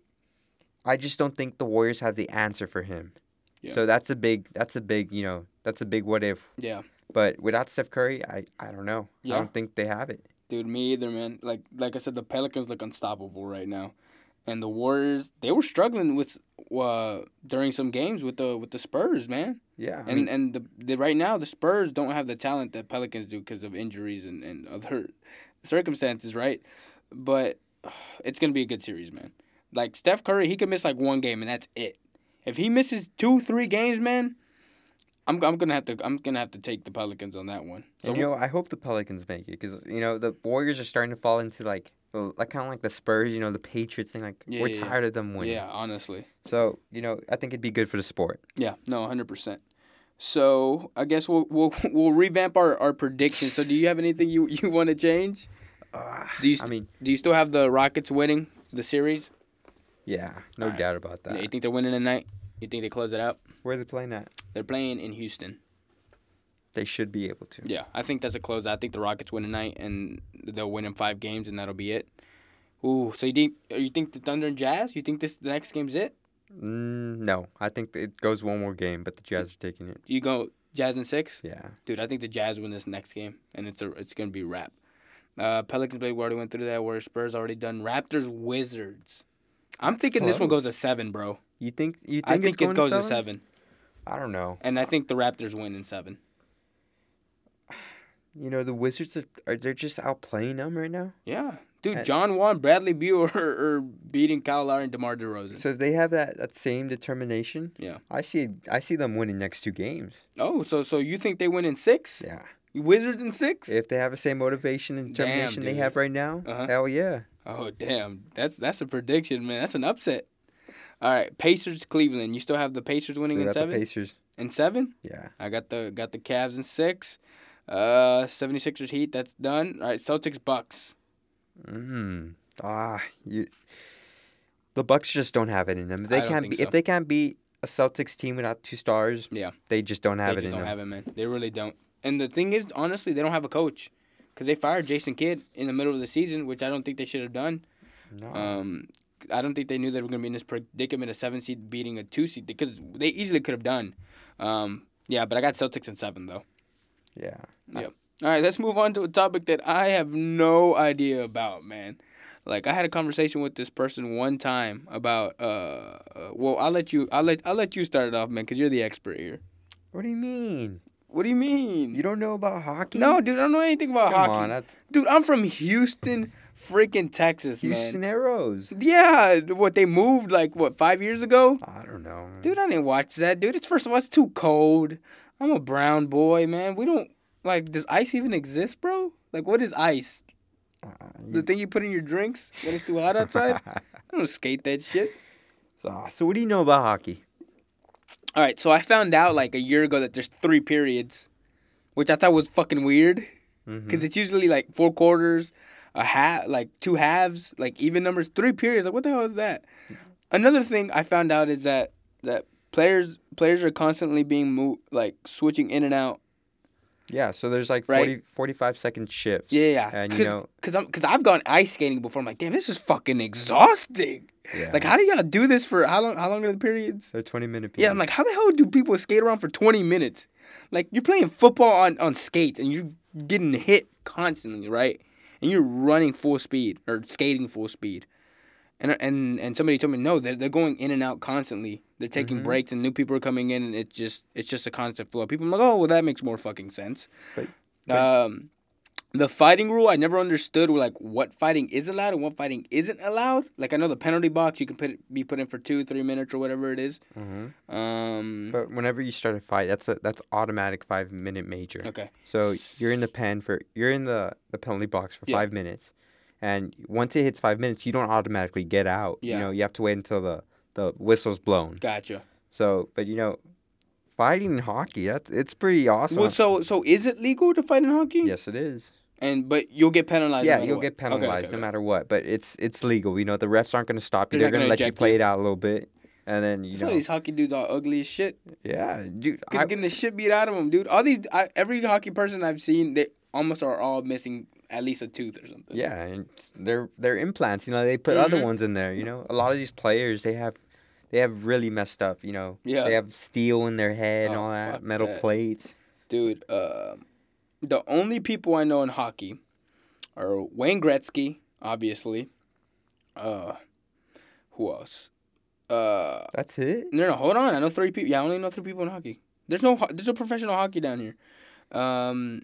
Speaker 2: I just don't think the Warriors have the answer for him. Yeah. So that's a big that's a big, you know, that's a big what if.
Speaker 1: Yeah.
Speaker 2: But without Steph Curry, I, I don't know. Yeah. I don't think they have it.
Speaker 1: Dude, me either, man. Like like I said, the Pelicans look unstoppable right now, and the Warriors they were struggling with uh during some games with the with the Spurs, man.
Speaker 2: Yeah,
Speaker 1: I and mean, and the, the right now the Spurs don't have the talent that Pelicans do because of injuries and, and other <laughs> circumstances, right? But <sighs> it's gonna be a good series, man. Like Steph Curry, he could miss like one game and that's it. If he misses two, three games, man, I'm I'm gonna have to I'm gonna have to take the Pelicans on that one.
Speaker 2: So and, you know, I hope the Pelicans make it because you know the Warriors are starting to fall into like like kind of like the Spurs, you know, the Patriots thing. Like yeah, we're yeah, tired
Speaker 1: yeah.
Speaker 2: of them winning.
Speaker 1: Yeah, honestly.
Speaker 2: So you know, I think it'd be good for the sport.
Speaker 1: Yeah, no, hundred percent. So I guess we'll we'll <laughs> we'll revamp our, our predictions. So do you have anything you, you want to change? Uh, <sighs> do you st- I mean, do you still have the Rockets winning the series?
Speaker 2: Yeah, no doubt about that.
Speaker 1: You think they're winning tonight? You think they close it out?
Speaker 2: Where are they playing at?
Speaker 1: They're playing in Houston.
Speaker 2: They should be able to.
Speaker 1: Yeah, I think that's a close. I think the Rockets win tonight, and they'll win in five games, and that'll be it. Ooh, so you think you think the Thunder and Jazz? You think this the next game's it?
Speaker 2: Mm, no, I think it goes one more game, but the Jazz are taking it.
Speaker 1: You go Jazz in six?
Speaker 2: Yeah,
Speaker 1: dude, I think the Jazz win this next game, and it's a it's gonna be wrap. Uh, Pelicans. We already went through that. Where Spurs already done. Raptors Wizards. I'm That's thinking close. this one goes to seven, bro.
Speaker 2: You think? You think,
Speaker 1: I think
Speaker 2: it
Speaker 1: goes
Speaker 2: to
Speaker 1: seven? to seven?
Speaker 2: I don't know.
Speaker 1: And I think the Raptors win in seven.
Speaker 2: You know the Wizards are, are they're just outplaying them right now.
Speaker 1: Yeah, Dude, John Wall, Bradley Beal <laughs> are, beating Kyle Lowry and DeMar DeRozan.
Speaker 2: So if they have that, that same determination,
Speaker 1: yeah,
Speaker 2: I see I see them winning next two games.
Speaker 1: Oh, so so you think they win in six?
Speaker 2: Yeah.
Speaker 1: Wizards in six?
Speaker 2: If they have the same motivation and determination damn, they have right now, uh-huh. hell yeah.
Speaker 1: Oh damn, that's that's a prediction, man. That's an upset. All right, Pacers, Cleveland. You still have the Pacers winning still in seven.
Speaker 2: Pacers
Speaker 1: in seven.
Speaker 2: Yeah.
Speaker 1: I got the got the Cavs in six. Uh, 76ers Heat. That's done. All right, Celtics Bucks.
Speaker 2: Hmm. Ah, you. The Bucks just don't have it in them. If they can't be, so. if they can't beat a Celtics team without two stars,
Speaker 1: yeah,
Speaker 2: they just don't have
Speaker 1: they
Speaker 2: it in
Speaker 1: don't
Speaker 2: them.
Speaker 1: have it, man. They really don't. And the thing is, honestly, they don't have a coach, because they fired Jason Kidd in the middle of the season, which I don't think they should have done. No. Um, I don't think they knew they were going to be in this predicament, a seven seed beating a two seed, because they easily could have done. Um, yeah, but I got Celtics in seven though.
Speaker 2: Yeah.
Speaker 1: Yep. All right, let's move on to a topic that I have no idea about, man. Like I had a conversation with this person one time about uh, uh well, I'll let you I'll let I'll let you start it off, man, cuz you're the expert here.
Speaker 2: What do you mean?
Speaker 1: What do you mean?
Speaker 2: You don't know about hockey?
Speaker 1: No, dude, I don't know anything about
Speaker 2: Come
Speaker 1: hockey.
Speaker 2: On, that's...
Speaker 1: Dude, I'm from Houston, freaking Texas,
Speaker 2: Houston
Speaker 1: man.
Speaker 2: Aeros.
Speaker 1: Yeah, what they moved like what five years ago?
Speaker 2: I don't know,
Speaker 1: man. dude. I didn't watch that, dude. It's first of all, it's too cold. I'm a brown boy, man. We don't like. Does ice even exist, bro? Like, what is ice? Uh, you... The thing you put in your drinks when it's too hot outside? <laughs> I don't skate that shit.
Speaker 2: So, so what do you know about hockey?
Speaker 1: All right, so I found out like a year ago that there's three periods, which I thought was fucking weird, because mm-hmm. it's usually like four quarters, a half, like two halves, like even numbers, three periods. Like what the hell is that? Another thing I found out is that that players players are constantly being moved, like switching in and out.
Speaker 2: Yeah, so there's like 40, right? 45 second shifts.
Speaker 1: Yeah, yeah.
Speaker 2: And you know,
Speaker 1: cause I'm, cause I've gone ice skating before. I'm like, damn, this is fucking exhausting. Yeah. Like, how do y'all do this for how long? How long are the periods?
Speaker 2: They're twenty minute
Speaker 1: periods. Yeah, I'm like, how the hell do people skate around for twenty minutes? Like, you're playing football on on skates and you're getting hit constantly, right? And you're running full speed or skating full speed. And and and somebody told me no, they're they're going in and out constantly. They're taking mm-hmm. breaks and new people are coming in and it's just it's just a constant flow. People are like, oh well, that makes more fucking sense. But, but, um, the fighting rule I never understood like what fighting is allowed and what fighting isn't allowed. Like I know the penalty box you can put be put in for two three minutes or whatever it is.
Speaker 2: Mm-hmm. Um, but whenever you start a fight, that's a that's automatic five minute major.
Speaker 1: Okay.
Speaker 2: So you're in the pen for you're in the the penalty box for yeah. five minutes, and once it hits five minutes, you don't automatically get out. Yeah. You know you have to wait until the the whistle's blown.
Speaker 1: Gotcha.
Speaker 2: So, but you know, fighting in hockey that's it's pretty awesome.
Speaker 1: Well, so so is it legal to fight in hockey?
Speaker 2: Yes, it is.
Speaker 1: And but you'll get penalized.
Speaker 2: Yeah,
Speaker 1: no
Speaker 2: you'll
Speaker 1: what.
Speaker 2: get penalized okay, okay, no okay. matter what. But it's it's legal. You know the refs aren't going to stop you. They're, They're going to let you play you. it out a little bit, and then you
Speaker 1: know these hockey dudes are ugly as shit.
Speaker 2: Yeah, dude.
Speaker 1: Cause getting the shit beat out of them, dude. All these I, every hockey person I've seen, they almost are all missing at least a tooth or something.
Speaker 2: Yeah, and they're they're implants. You know they put mm-hmm. other ones in there. You know a lot of these players they have they have really messed up. You know
Speaker 1: yeah
Speaker 2: they have steel in their head oh, and all that metal that. plates.
Speaker 1: Dude, uh, the only people I know in hockey are Wayne Gretzky, obviously. Uh, who else? Uh,
Speaker 2: that's it.
Speaker 1: No, no, hold on. I know three people. Yeah, I only know three people in hockey. There's no, there's no professional hockey down here. Um,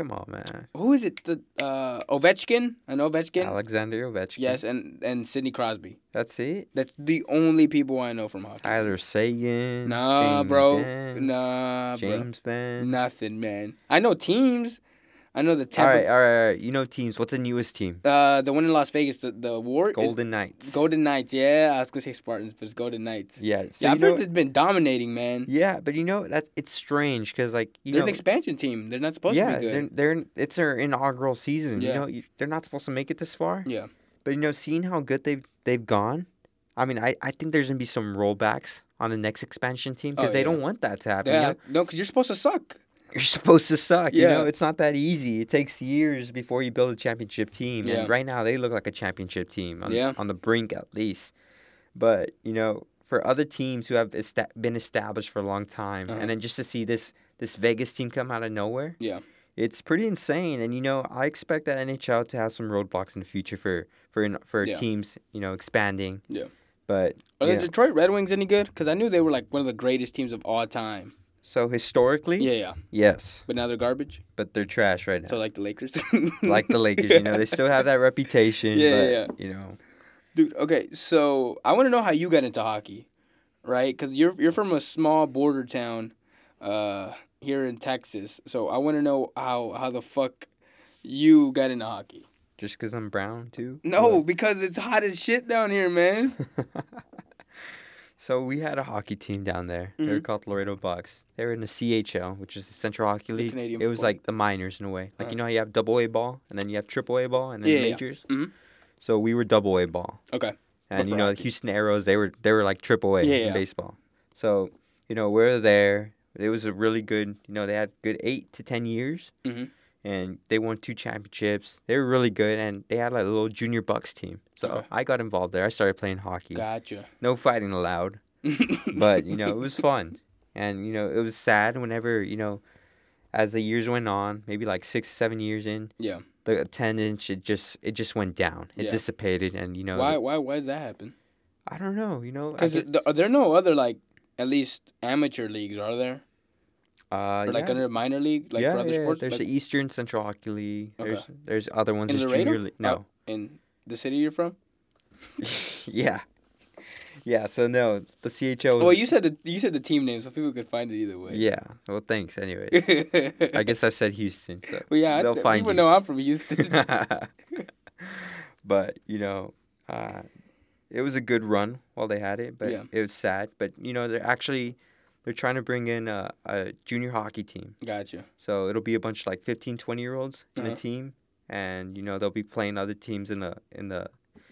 Speaker 2: Come on, man.
Speaker 1: Who is it? The uh, Ovechkin. I know Ovechkin.
Speaker 2: Alexander Ovechkin.
Speaker 1: Yes, and and Sidney Crosby.
Speaker 2: That's it.
Speaker 1: That's the only people I know from hockey.
Speaker 2: Tyler Seguin.
Speaker 1: Nah,
Speaker 2: James
Speaker 1: bro.
Speaker 2: Ben,
Speaker 1: nah,
Speaker 2: James
Speaker 1: bro. Nothing, man. I know teams. I know the Tampa.
Speaker 2: All right, all right, all right. You know teams. What's the newest team?
Speaker 1: Uh, the one in Las Vegas, the the War.
Speaker 2: Golden Knights.
Speaker 1: Golden Knights. Yeah, I was gonna say Spartans, but it's Golden Knights.
Speaker 2: Yeah.
Speaker 1: So yeah, I've heard it's been dominating, man.
Speaker 2: Yeah, but you know that it's strange because like you
Speaker 1: they're
Speaker 2: know,
Speaker 1: an expansion team. They're not supposed
Speaker 2: yeah,
Speaker 1: to be
Speaker 2: good. they're they're it's their inaugural season. Yeah. You know, you, they're not supposed to make it this far.
Speaker 1: Yeah.
Speaker 2: But you know, seeing how good they've they've gone, I mean, I, I think there's gonna be some rollbacks on the next expansion team because oh, they don't want that to happen.
Speaker 1: Yeah.
Speaker 2: You know?
Speaker 1: No, because you're supposed to suck
Speaker 2: you're supposed to suck. Yeah. You know, it's not that easy. It takes years before you build a championship team. Yeah. And right now they look like a championship team on,
Speaker 1: yeah.
Speaker 2: on the brink at least. But, you know, for other teams who have est- been established for a long time uh-huh. and then just to see this this Vegas team come out of nowhere.
Speaker 1: Yeah.
Speaker 2: It's pretty insane and you know, I expect that NHL to have some roadblocks in the future for for for yeah. teams, you know, expanding.
Speaker 1: Yeah.
Speaker 2: But
Speaker 1: Are the Detroit Red Wings any good? Cuz I knew they were like one of the greatest teams of all time
Speaker 2: So historically,
Speaker 1: yeah, yeah,
Speaker 2: yes.
Speaker 1: But now they're garbage.
Speaker 2: But they're trash right now.
Speaker 1: So like the Lakers. <laughs>
Speaker 2: like the Lakers, you know, they still have that <laughs> reputation. Yeah, but, yeah. You know,
Speaker 1: dude. Okay, so I want to know how you got into hockey, right? Because you're you're from a small border town, uh, here in Texas. So I want to know how how the fuck you got into hockey.
Speaker 2: Just because I'm brown too?
Speaker 1: No, because it's hot as shit down here, man. <laughs>
Speaker 2: so we had a hockey team down there. Mm-hmm. They were mm-hmm. called Laredo Bucks. They were in the CHL, which is the Central Hockey League. it was like the minors in a way. Like uh-huh. you know how you have double A ball and then you have triple A ball and then yeah, majors. Yeah. Mm-hmm. So we were double A ball.
Speaker 1: Okay.
Speaker 2: And you know hockey. Houston Aeros, they were they were like triple A yeah, in baseball. So you know we we're there. It was a really good. You know they had good eight to ten years. Mm-hmm and they won two championships. They were really good, and they had like a little junior Bucks team. So okay. I got involved there. I started playing hockey.
Speaker 1: Gotcha.
Speaker 2: No fighting allowed, but you know it was fun, <laughs> and you know it was sad whenever you know, as the years went on, maybe like six, seven years in.
Speaker 1: Yeah.
Speaker 2: The attendance it just it just went down. It yeah. dissipated, and you know.
Speaker 1: Why why why did that happen?
Speaker 2: I don't know. You know,
Speaker 1: because are there no other like at least amateur leagues? Are there?
Speaker 2: Uh, or
Speaker 1: like
Speaker 2: yeah.
Speaker 1: under minor league, like
Speaker 2: yeah,
Speaker 1: for other
Speaker 2: yeah,
Speaker 1: sports.
Speaker 2: There's
Speaker 1: like...
Speaker 2: the Eastern Central Hockey League. Okay. There's there's other ones.
Speaker 1: In junior
Speaker 2: league. No,
Speaker 1: in the city you're from. <laughs>
Speaker 2: yeah, yeah. So no, the CHL.
Speaker 1: Was... Well, you said the you said the team name, so people could find it either way.
Speaker 2: Yeah. Well, thanks. Anyway, <laughs> I guess I said Houston. So
Speaker 1: well, yeah,
Speaker 2: they'll
Speaker 1: th-
Speaker 2: find
Speaker 1: people
Speaker 2: you.
Speaker 1: know I'm from Houston. <laughs>
Speaker 2: but you know, uh, it was a good run while they had it, but yeah. it was sad. But you know, they're actually they're trying to bring in a, a junior hockey team.
Speaker 1: Gotcha.
Speaker 2: So it'll be a bunch of like 15, 20 year olds in uh-huh. a team, and you know they'll be playing other teams in the in the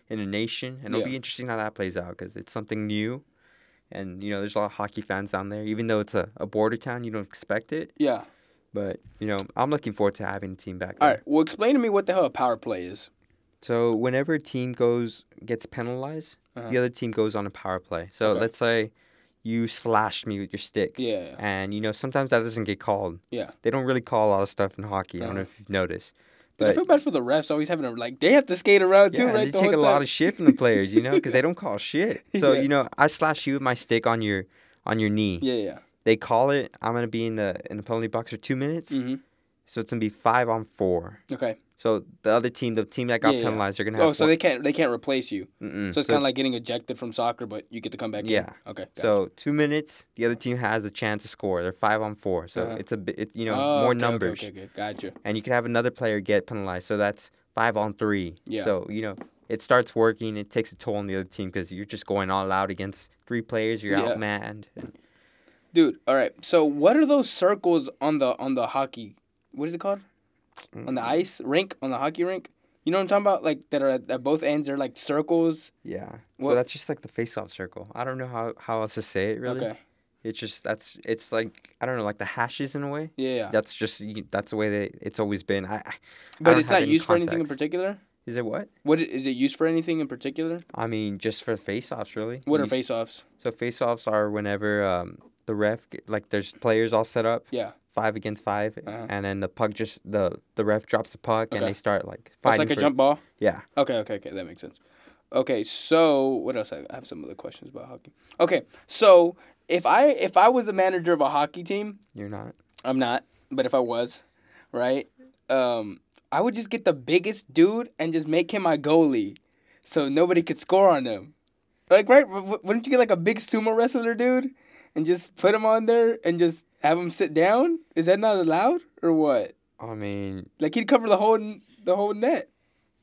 Speaker 2: in the nation, and it'll yeah. be interesting how that plays out because it's something new, and you know there's a lot of hockey fans down there. Even though it's a, a border town, you don't expect it.
Speaker 1: Yeah.
Speaker 2: But you know, I'm looking forward to having a team back.
Speaker 1: All there. right. Well, explain to me what the hell a power play is.
Speaker 2: So whenever a team goes gets penalized, uh-huh. the other team goes on a power play. So okay. let's say you slashed me with your stick.
Speaker 1: Yeah.
Speaker 2: And you know sometimes that doesn't get called.
Speaker 1: Yeah.
Speaker 2: They don't really call a lot of stuff in hockey. I don't know uh-huh. if you've noticed.
Speaker 1: But I feel bad for the refs always having to like they have to skate around
Speaker 2: yeah,
Speaker 1: too, right?
Speaker 2: They the take a time. lot of shit from the players, you know, because they <laughs> don't call shit. <laughs> So yeah. you know, I slash you with my stick on your on your knee.
Speaker 1: Yeah, yeah.
Speaker 2: They call it. I'm gonna be in the in the penalty box for two minutes. Mm-hmm. So it's gonna be five on four.
Speaker 1: Okay.
Speaker 2: So the other team, the team that got yeah, penalized, they're gonna have.
Speaker 1: Oh, so they can't they can't replace you. Mm-mm. So it's so, kind of like getting ejected from soccer, but you get to come back.
Speaker 2: Yeah.
Speaker 1: In. Okay.
Speaker 2: So two minutes, the other team has a chance to score. They're five on four, so uh-huh. it's a bit, it, you know, oh, more
Speaker 1: okay,
Speaker 2: numbers.
Speaker 1: Okay, okay, okay, gotcha.
Speaker 2: And you can have another player get penalized, so that's five on three.
Speaker 1: Yeah.
Speaker 2: So you know, it starts working. It takes a toll on the other team because you're just going all out against three players. You're yeah. outmanned.
Speaker 1: Dude, all right. So what are those circles on the on the hockey? What is it called? On the ice rink on the hockey rink. You know what I'm talking about? Like that are at, at both ends. They're like circles.
Speaker 2: Yeah. What? So that's just like the face-off circle. I don't know how how else to say it really.
Speaker 1: Okay.
Speaker 2: It's just that's it's like I don't know like the hashes in a way.
Speaker 1: Yeah.
Speaker 2: That's just that's the way they it's always been. I. I
Speaker 1: but it's not used context. for anything in particular.
Speaker 2: Is it what?
Speaker 1: What is it used for anything in particular?
Speaker 2: I mean, just for face-offs, really.
Speaker 1: What are face-offs?
Speaker 2: So face-offs are whenever um, the ref like there's players all set up.
Speaker 1: Yeah
Speaker 2: five against 5 uh-huh. and then the puck just the the ref drops the puck okay. and they start like fighting.
Speaker 1: It's like a jump ball.
Speaker 2: Yeah.
Speaker 1: Okay, okay, okay. That makes sense. Okay, so what else? I have some other questions about hockey. Okay, so if I if I was the manager of a hockey team,
Speaker 2: you're not.
Speaker 1: I'm not, but if I was, right, um, I would just get the biggest dude and just make him my goalie, so nobody could score on him. Like, right? Wouldn't you get like a big sumo wrestler dude and just put him on there and just have him sit down? Is that not allowed or what?
Speaker 2: I mean,
Speaker 1: like he'd cover the whole the whole net.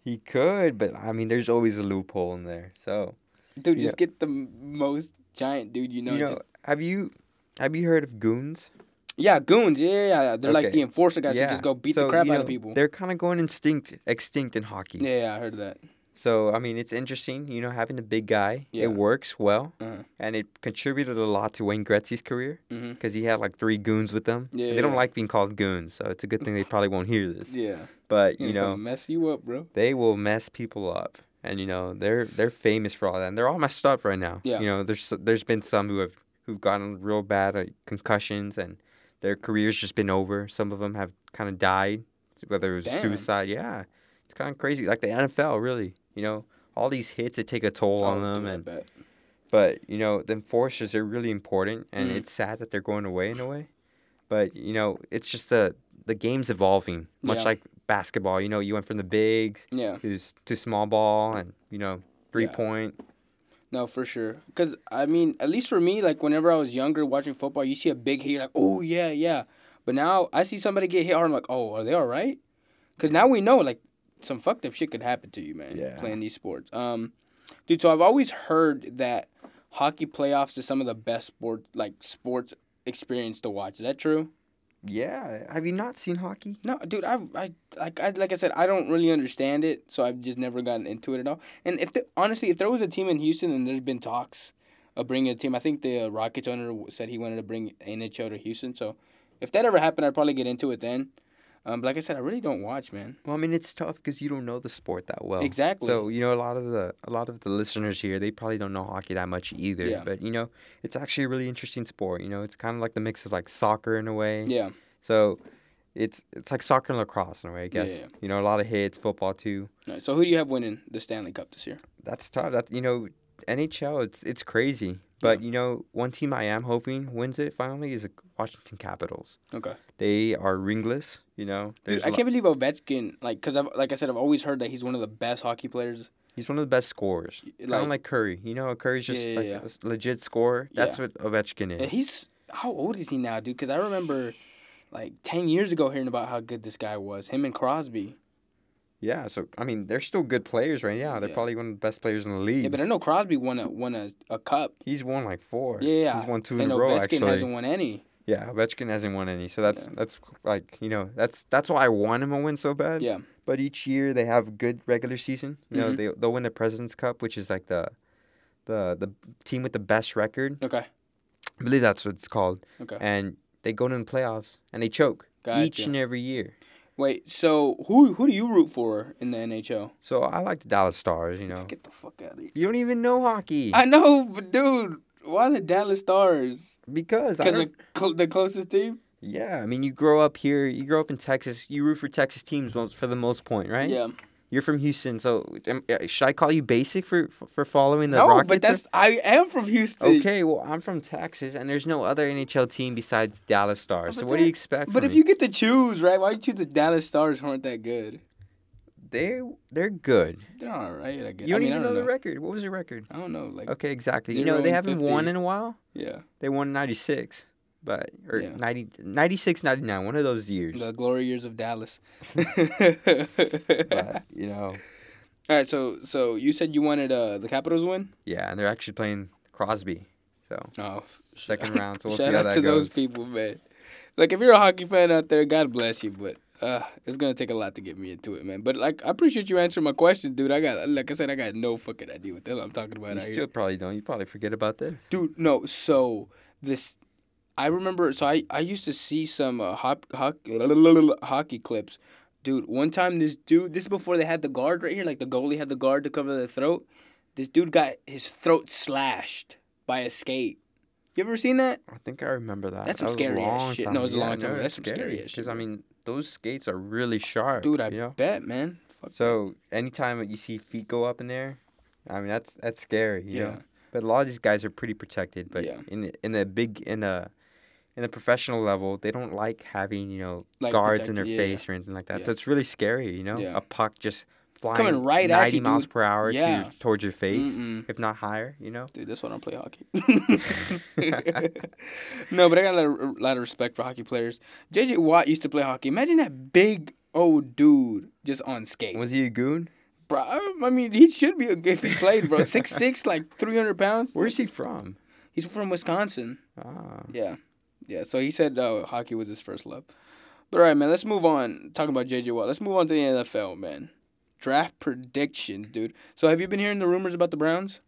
Speaker 2: He could, but I mean, there's always a loophole in there. So,
Speaker 1: dude, just get the most giant dude you know.
Speaker 2: You know,
Speaker 1: just...
Speaker 2: have you have you heard of goons?
Speaker 1: Yeah, goons. Yeah, yeah, yeah. They're okay. like the enforcer guys yeah. who just go beat so, the crap you know, out of people.
Speaker 2: They're kind of going instinct extinct in hockey.
Speaker 1: Yeah, yeah, I heard that.
Speaker 2: So I mean, it's interesting. You know, having a big guy, yeah. it works well, uh-huh. and it contributed a lot to Wayne Gretzky's career because mm-hmm. he had like three goons with them. Yeah, they yeah. don't like being called goons, so it's a good thing they probably won't hear this.
Speaker 1: Yeah,
Speaker 2: but you know,
Speaker 1: mess you up, bro.
Speaker 2: They will mess people up, and you know they're they're famous for all that. And they're all messed up right now.
Speaker 1: Yeah,
Speaker 2: you know, there's there's been some who have who've gotten real bad uh, concussions, and their careers just been over. Some of them have kind of died, whether it was Damn. suicide. Yeah, it's kind of crazy. Like the NFL, really. You know all these hits that take a toll oh, on them, and But you know, the enforcers are really important, and mm. it's sad that they're going away in a way. But you know, it's just the the game's evolving, much yeah. like basketball. You know, you went from the bigs
Speaker 1: yeah.
Speaker 2: to to small ball, and you know, three yeah. point.
Speaker 1: No, for sure. Cause I mean, at least for me, like whenever I was younger watching football, you see a big hit, like, oh yeah, yeah. But now I see somebody get hit hard, I'm like, oh, are they all right? Cause now we know like some fucked up shit could happen to you, man.
Speaker 2: Yeah.
Speaker 1: Playing these sports. Um, dude. So I've always heard that hockey playoffs is some of the best sport like sports experience to watch. Is that true?
Speaker 2: Yeah. Have you not seen hockey?
Speaker 1: No, dude. I, I, like, I, like I said, I don't really understand it, so I've just never gotten into it at all. And if the, honestly, if there was a team in Houston and there's been talks of bringing a team, I think the Rockets owner said he wanted to bring NHL to Houston. So if that ever happened, I'd probably get into it then. Um, like I said, I really don't watch, man.
Speaker 2: Well, I mean, it's tough because you don't know the sport that well.
Speaker 1: Exactly.
Speaker 2: So you know, a lot of the a lot of the listeners here, they probably don't know hockey that much either. Yeah. But you know, it's actually a really interesting sport. You know, it's kind of like the mix of like soccer in a way.
Speaker 1: Yeah.
Speaker 2: So, it's it's like soccer and lacrosse in a way, I guess. Yeah, yeah. You know, a lot of hits, football too.
Speaker 1: Right, so who do you have winning the Stanley Cup this year?
Speaker 2: That's tough. That you know, NHL, it's it's crazy. But yeah. you know, one team I am hoping wins it finally is the Washington Capitals.
Speaker 1: Okay.
Speaker 2: They are ringless. You know,
Speaker 1: Dude, I can't believe Ovechkin. Like, cause I've, like I said, I've always heard that he's one of the best hockey players.
Speaker 2: He's one of the best scorers. Like, kind of like Curry. You know, Curry's just yeah, like yeah. a legit scorer. That's what Ovechkin is.
Speaker 1: And he's how old is he now, dude? Because I remember, like ten years ago, hearing about how good this guy was. Him and Crosby.
Speaker 2: Yeah, so I mean, they're still good players right now. They're yeah. probably one of the best players in the league.
Speaker 1: Yeah, but I know Crosby won a won a, a cup.
Speaker 2: He's won like four.
Speaker 1: Yeah,
Speaker 2: he's won two in a row. Ovechkin actually,
Speaker 1: hasn't won any.
Speaker 2: Yeah, Ovechkin hasn't won any, so that's yeah. that's like you know that's that's why I want him to win so bad.
Speaker 1: Yeah.
Speaker 2: But each year they have good regular season. You know, mm-hmm. they they'll win the President's Cup, which is like the, the the team with the best record.
Speaker 1: Okay.
Speaker 2: I believe that's what it's called.
Speaker 1: Okay.
Speaker 2: And they go to the playoffs and they choke gotcha. each and every year.
Speaker 1: Wait, so who who do you root for in the NHL?
Speaker 2: So I like the Dallas Stars. You know.
Speaker 1: Get the fuck out of here.
Speaker 2: You don't even know hockey.
Speaker 1: I know, but dude, why the Dallas Stars?
Speaker 2: Because
Speaker 1: because they're cl- the closest team.
Speaker 2: Yeah, I mean, you grow up here. You grow up in Texas. You root for Texas teams for the most point, right?
Speaker 1: Yeah.
Speaker 2: You're from Houston, so should I call you basic for for following the
Speaker 1: no,
Speaker 2: Rockets?
Speaker 1: but that's I am from Houston.
Speaker 2: Okay, well I'm from Texas, and there's no other NHL team besides Dallas Stars. so what do you expect?
Speaker 1: But if
Speaker 2: me?
Speaker 1: you get to choose, right? Why do you choose the Dallas Stars? Aren't that good?
Speaker 2: They they're good.
Speaker 1: They're all right. I guess.
Speaker 2: You don't
Speaker 1: I mean,
Speaker 2: even
Speaker 1: don't
Speaker 2: know, the record. What was the record?
Speaker 1: I don't know. Like
Speaker 2: okay, exactly. You know they haven't 50. won in a while.
Speaker 1: Yeah.
Speaker 2: They won '96 but or yeah. 90, 96, 99, one of those years.
Speaker 1: The glory years of Dallas. <laughs> <laughs>
Speaker 2: but, you know,
Speaker 1: all right, so so you said you wanted uh, the Capitals win.
Speaker 2: Yeah, and they're actually playing Crosby. So
Speaker 1: oh,
Speaker 2: second <laughs> round. So we'll
Speaker 1: shout
Speaker 2: see how
Speaker 1: out
Speaker 2: that
Speaker 1: to
Speaker 2: goes.
Speaker 1: those people, man. Like if you're a hockey fan out there, God bless you, but uh, it's gonna take a lot to get me into it, man. But like, I appreciate you answering my question, dude. I got, like I said, I got no fucking idea what the hell I'm talking about.
Speaker 2: You still here. probably don't. You probably forget about this,
Speaker 1: dude. No, so this, I remember. So I, I used to see some uh, hop, hockey, hockey clips Dude, one time this dude, this is before they had the guard right here, like the goalie had the guard to cover the throat. This dude got his throat slashed by a skate. You ever seen that?
Speaker 2: I think I remember that.
Speaker 1: That's some
Speaker 2: that
Speaker 1: scary ass shit.
Speaker 2: Time.
Speaker 1: No, it was a long time.
Speaker 2: No,
Speaker 1: That's some scary ass shit.
Speaker 2: Because I mean, those skates are really sharp.
Speaker 1: Dude, I
Speaker 2: you know?
Speaker 1: bet, man.
Speaker 2: Fuck so anytime you see feet go up in there, I mean that's that's scary. You yeah. know. But a lot of these guys are pretty protected. But yeah. in in the big in a in the professional level, they don't like having you know like guards in their yeah, face yeah. or anything like that. Yeah. So it's really scary, you know, a puck just flying coming right 90 at you, miles dude. per hour to towards your face, Mm-mm. if not higher. You know,
Speaker 1: dude, that's why I don't play hockey. <laughs> <laughs> no, but I got a lot, of, a lot of respect for hockey players. JJ Watt used to play hockey. Imagine that big old dude just on skate.
Speaker 2: Was he a goon?
Speaker 1: Bro, I mean, he should be a, if he played, bro. Six six, like three hundred pounds.
Speaker 2: Where's he from?
Speaker 1: He's from Wisconsin.
Speaker 2: Ah.
Speaker 1: Yeah. Yeah, so he said uh, hockey was his first love. But all right, man, let's move on. Talking about JJ Watt, let's move on to the NFL, man. Draft predictions, dude. So have you been hearing the rumors about the Browns?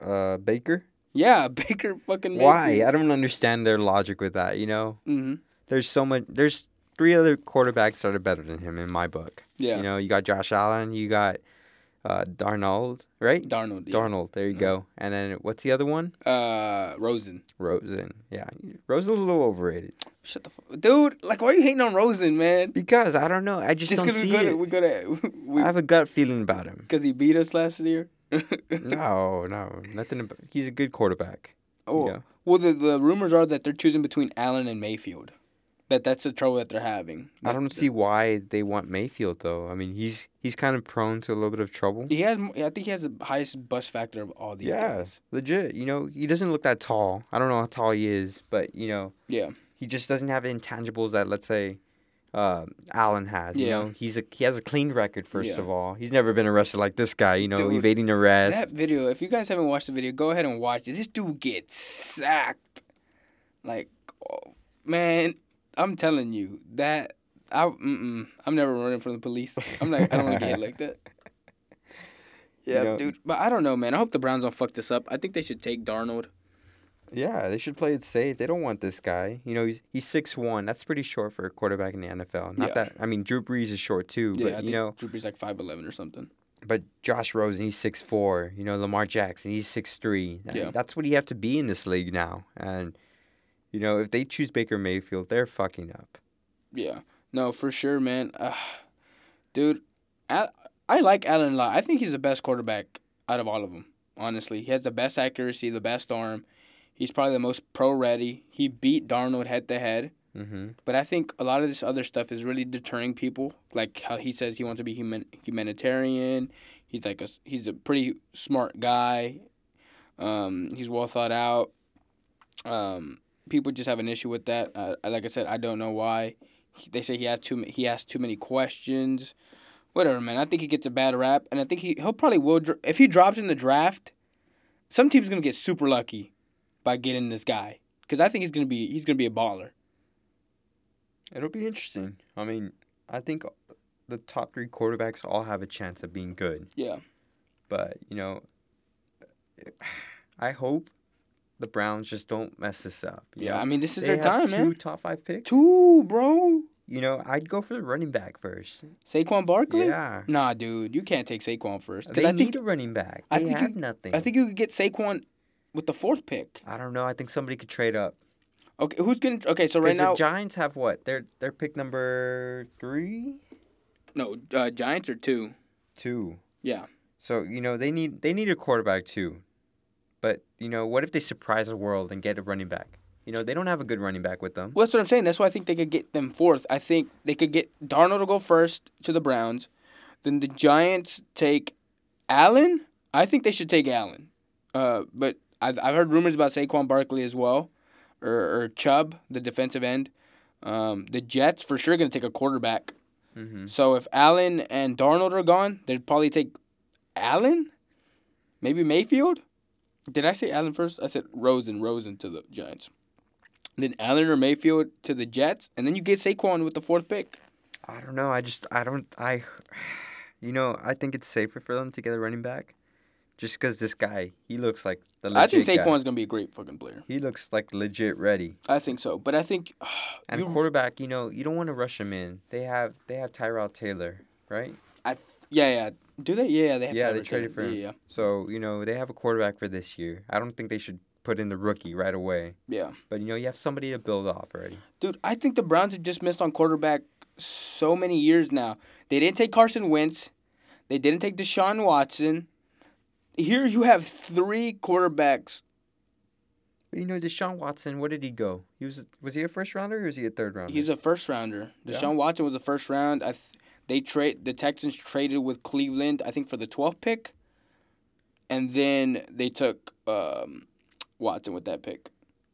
Speaker 2: Uh, Baker.
Speaker 1: Yeah, <laughs> Baker fucking.
Speaker 2: Why? I don't understand their logic with that. You know.
Speaker 1: Mm-hmm.
Speaker 2: There's so much. There's three other quarterbacks that are better than him in my book.
Speaker 1: Yeah.
Speaker 2: You know, you got Josh Allen. You got uh, Darnold, right?
Speaker 1: Darnold. Yeah.
Speaker 2: Darnold. There you mm-hmm. go. And then what's the other one?
Speaker 1: Uh, Rosen.
Speaker 2: Rosen. Yeah, Rosen's a little overrated.
Speaker 1: Shut the fuck, dude. Like, why are you hating on Rosen, man?
Speaker 2: Because I don't know. I just, just don't see
Speaker 1: we
Speaker 2: it.
Speaker 1: We got to. <laughs>
Speaker 2: I have a gut feeling about him.
Speaker 1: Because he beat us last year. <laughs>
Speaker 2: no, no, nothing. About, he's a good quarterback.
Speaker 1: Oh, well, the the rumors are that they're choosing between Allen and Mayfield. That that's the trouble that they're having.
Speaker 2: I don't see why they want Mayfield though. I mean, he's he's kind of prone to a little bit of trouble.
Speaker 1: He has, I think he has the highest bust factor of all these. Yeah, guys.
Speaker 2: legit. You know, he doesn't look that tall. I don't know how tall he is, but you know,
Speaker 1: yeah,
Speaker 2: he just doesn't have intangibles that let's say uh, Allen has. Yeah. You know, he's a he has a clean record. First yeah. of all, he's never been arrested like this guy. You know, dude, evading arrest.
Speaker 1: That video. If you guys haven't watched the video, go ahead and watch it. This dude gets sacked. Like, oh, man, I'm telling you that I mm I'm never running from the police. I'm like I don't want to get like that. <laughs> Yeah, you know, dude. But I don't know, man. I hope the Browns don't fuck this up. I think they should take Darnold.
Speaker 2: Yeah, they should play it safe. They don't want this guy. You know, he's he's six one. That's pretty short for a quarterback in the NFL. Not yeah. that I mean, Drew Brees is short too. Yeah, but, you know,
Speaker 1: Drew Brees like five eleven or something.
Speaker 2: But Josh Rosen, he's six four. You know, Lamar Jackson, he's six three. Yeah. that's what you have to be in this league now. And you know, if they choose Baker Mayfield, they're fucking up.
Speaker 1: Yeah. No, for sure, man. Uh, <sighs> dude, I, I like Allen a lot. I think he's the best quarterback out of all of them. Honestly, he has the best accuracy, the best arm. He's probably the most pro ready. He beat Darnold head to head. Mm-hmm. But I think a lot of this other stuff is really deterring people. Like how he says he wants to be human humanitarian. He's like a he's a pretty smart guy. Um, he's well thought out. Um, people just have an issue with that. Uh, like I said, I don't know why. They say he has too he asks too many questions. Whatever, man. I think he gets a bad rap, and I think he he'll probably will. If he drops in the draft, some team's gonna get super lucky by getting this guy because I think he's gonna be he's gonna be a baller.
Speaker 2: It'll be interesting. I mean, I think the top three quarterbacks all have a chance of being good.
Speaker 1: Yeah.
Speaker 2: But you know, <sighs> I hope the Browns just don't mess this up.
Speaker 1: yeah, know? I mean this is they their time,
Speaker 2: two
Speaker 1: man.
Speaker 2: Two top five picks.
Speaker 1: Two, bro.
Speaker 2: You know, I'd go for the running back first.
Speaker 1: Saquon Barkley?
Speaker 2: Yeah.
Speaker 1: Nah, dude, you can't take Saquon first.
Speaker 2: They I need think, a running back. They I think have
Speaker 1: you,
Speaker 2: nothing.
Speaker 1: I think you could get Saquon with the fourth pick.
Speaker 2: I don't know. I think somebody could trade up.
Speaker 1: Okay, who's gonna? Okay, so right now
Speaker 2: the Giants have what? They're they're pick number three.
Speaker 1: No, uh, Giants are two.
Speaker 2: Two.
Speaker 1: Yeah.
Speaker 2: So you know they need they need a quarterback too. But you know, what if they surprise the world and get a running back? You know, they don't have a good running back with them.
Speaker 1: Well, that's what I'm saying. That's why I think they could get them fourth. I think they could get Darnold to go first to the Browns. Then the Giants take Allen. I think they should take Allen. Uh, but I've, I've heard rumors about Saquon Barkley as well, or, or Chubb, the defensive end. Um, the Jets for sure going to take a quarterback. Mm-hmm. So if Allen and Darnold are gone, they'd probably take Allen, maybe Mayfield. Did I say Allen first? I said Rosen, Rosen to the Giants. Then Allen or Mayfield to the Jets, and then you get Saquon with the fourth pick.
Speaker 2: I don't know. I just I don't I, you know I think it's safer for them to get a running back, just because this guy he looks like
Speaker 1: the. Legit I think Saquon's guy. gonna be a great fucking player.
Speaker 2: He looks like legit ready.
Speaker 1: I think so, but I think. Uh, <sighs>
Speaker 2: and you, quarterback, you know, you don't want to rush him in. They have they have Tyrod Taylor, right?
Speaker 1: I th- yeah yeah do they? Yeah, they have.
Speaker 2: Yeah, they traded for him. Yeah, yeah. So you know they have a quarterback for this year. I don't think they should put in the rookie right away.
Speaker 1: Yeah.
Speaker 2: But you know you have somebody to build off already.
Speaker 1: Dude, I think the Browns have just missed on quarterback so many years now. They didn't take Carson Wentz. They didn't take Deshaun Watson. Here you have three quarterbacks.
Speaker 2: You know, Deshaun Watson, where did he go? He was was he a first rounder or was he a third rounder? He's
Speaker 1: a first rounder. Deshaun yeah. Watson was a first round. I th- they trade the Texans traded with Cleveland, I think, for the 12th pick, and then they took um, Watson with that pick.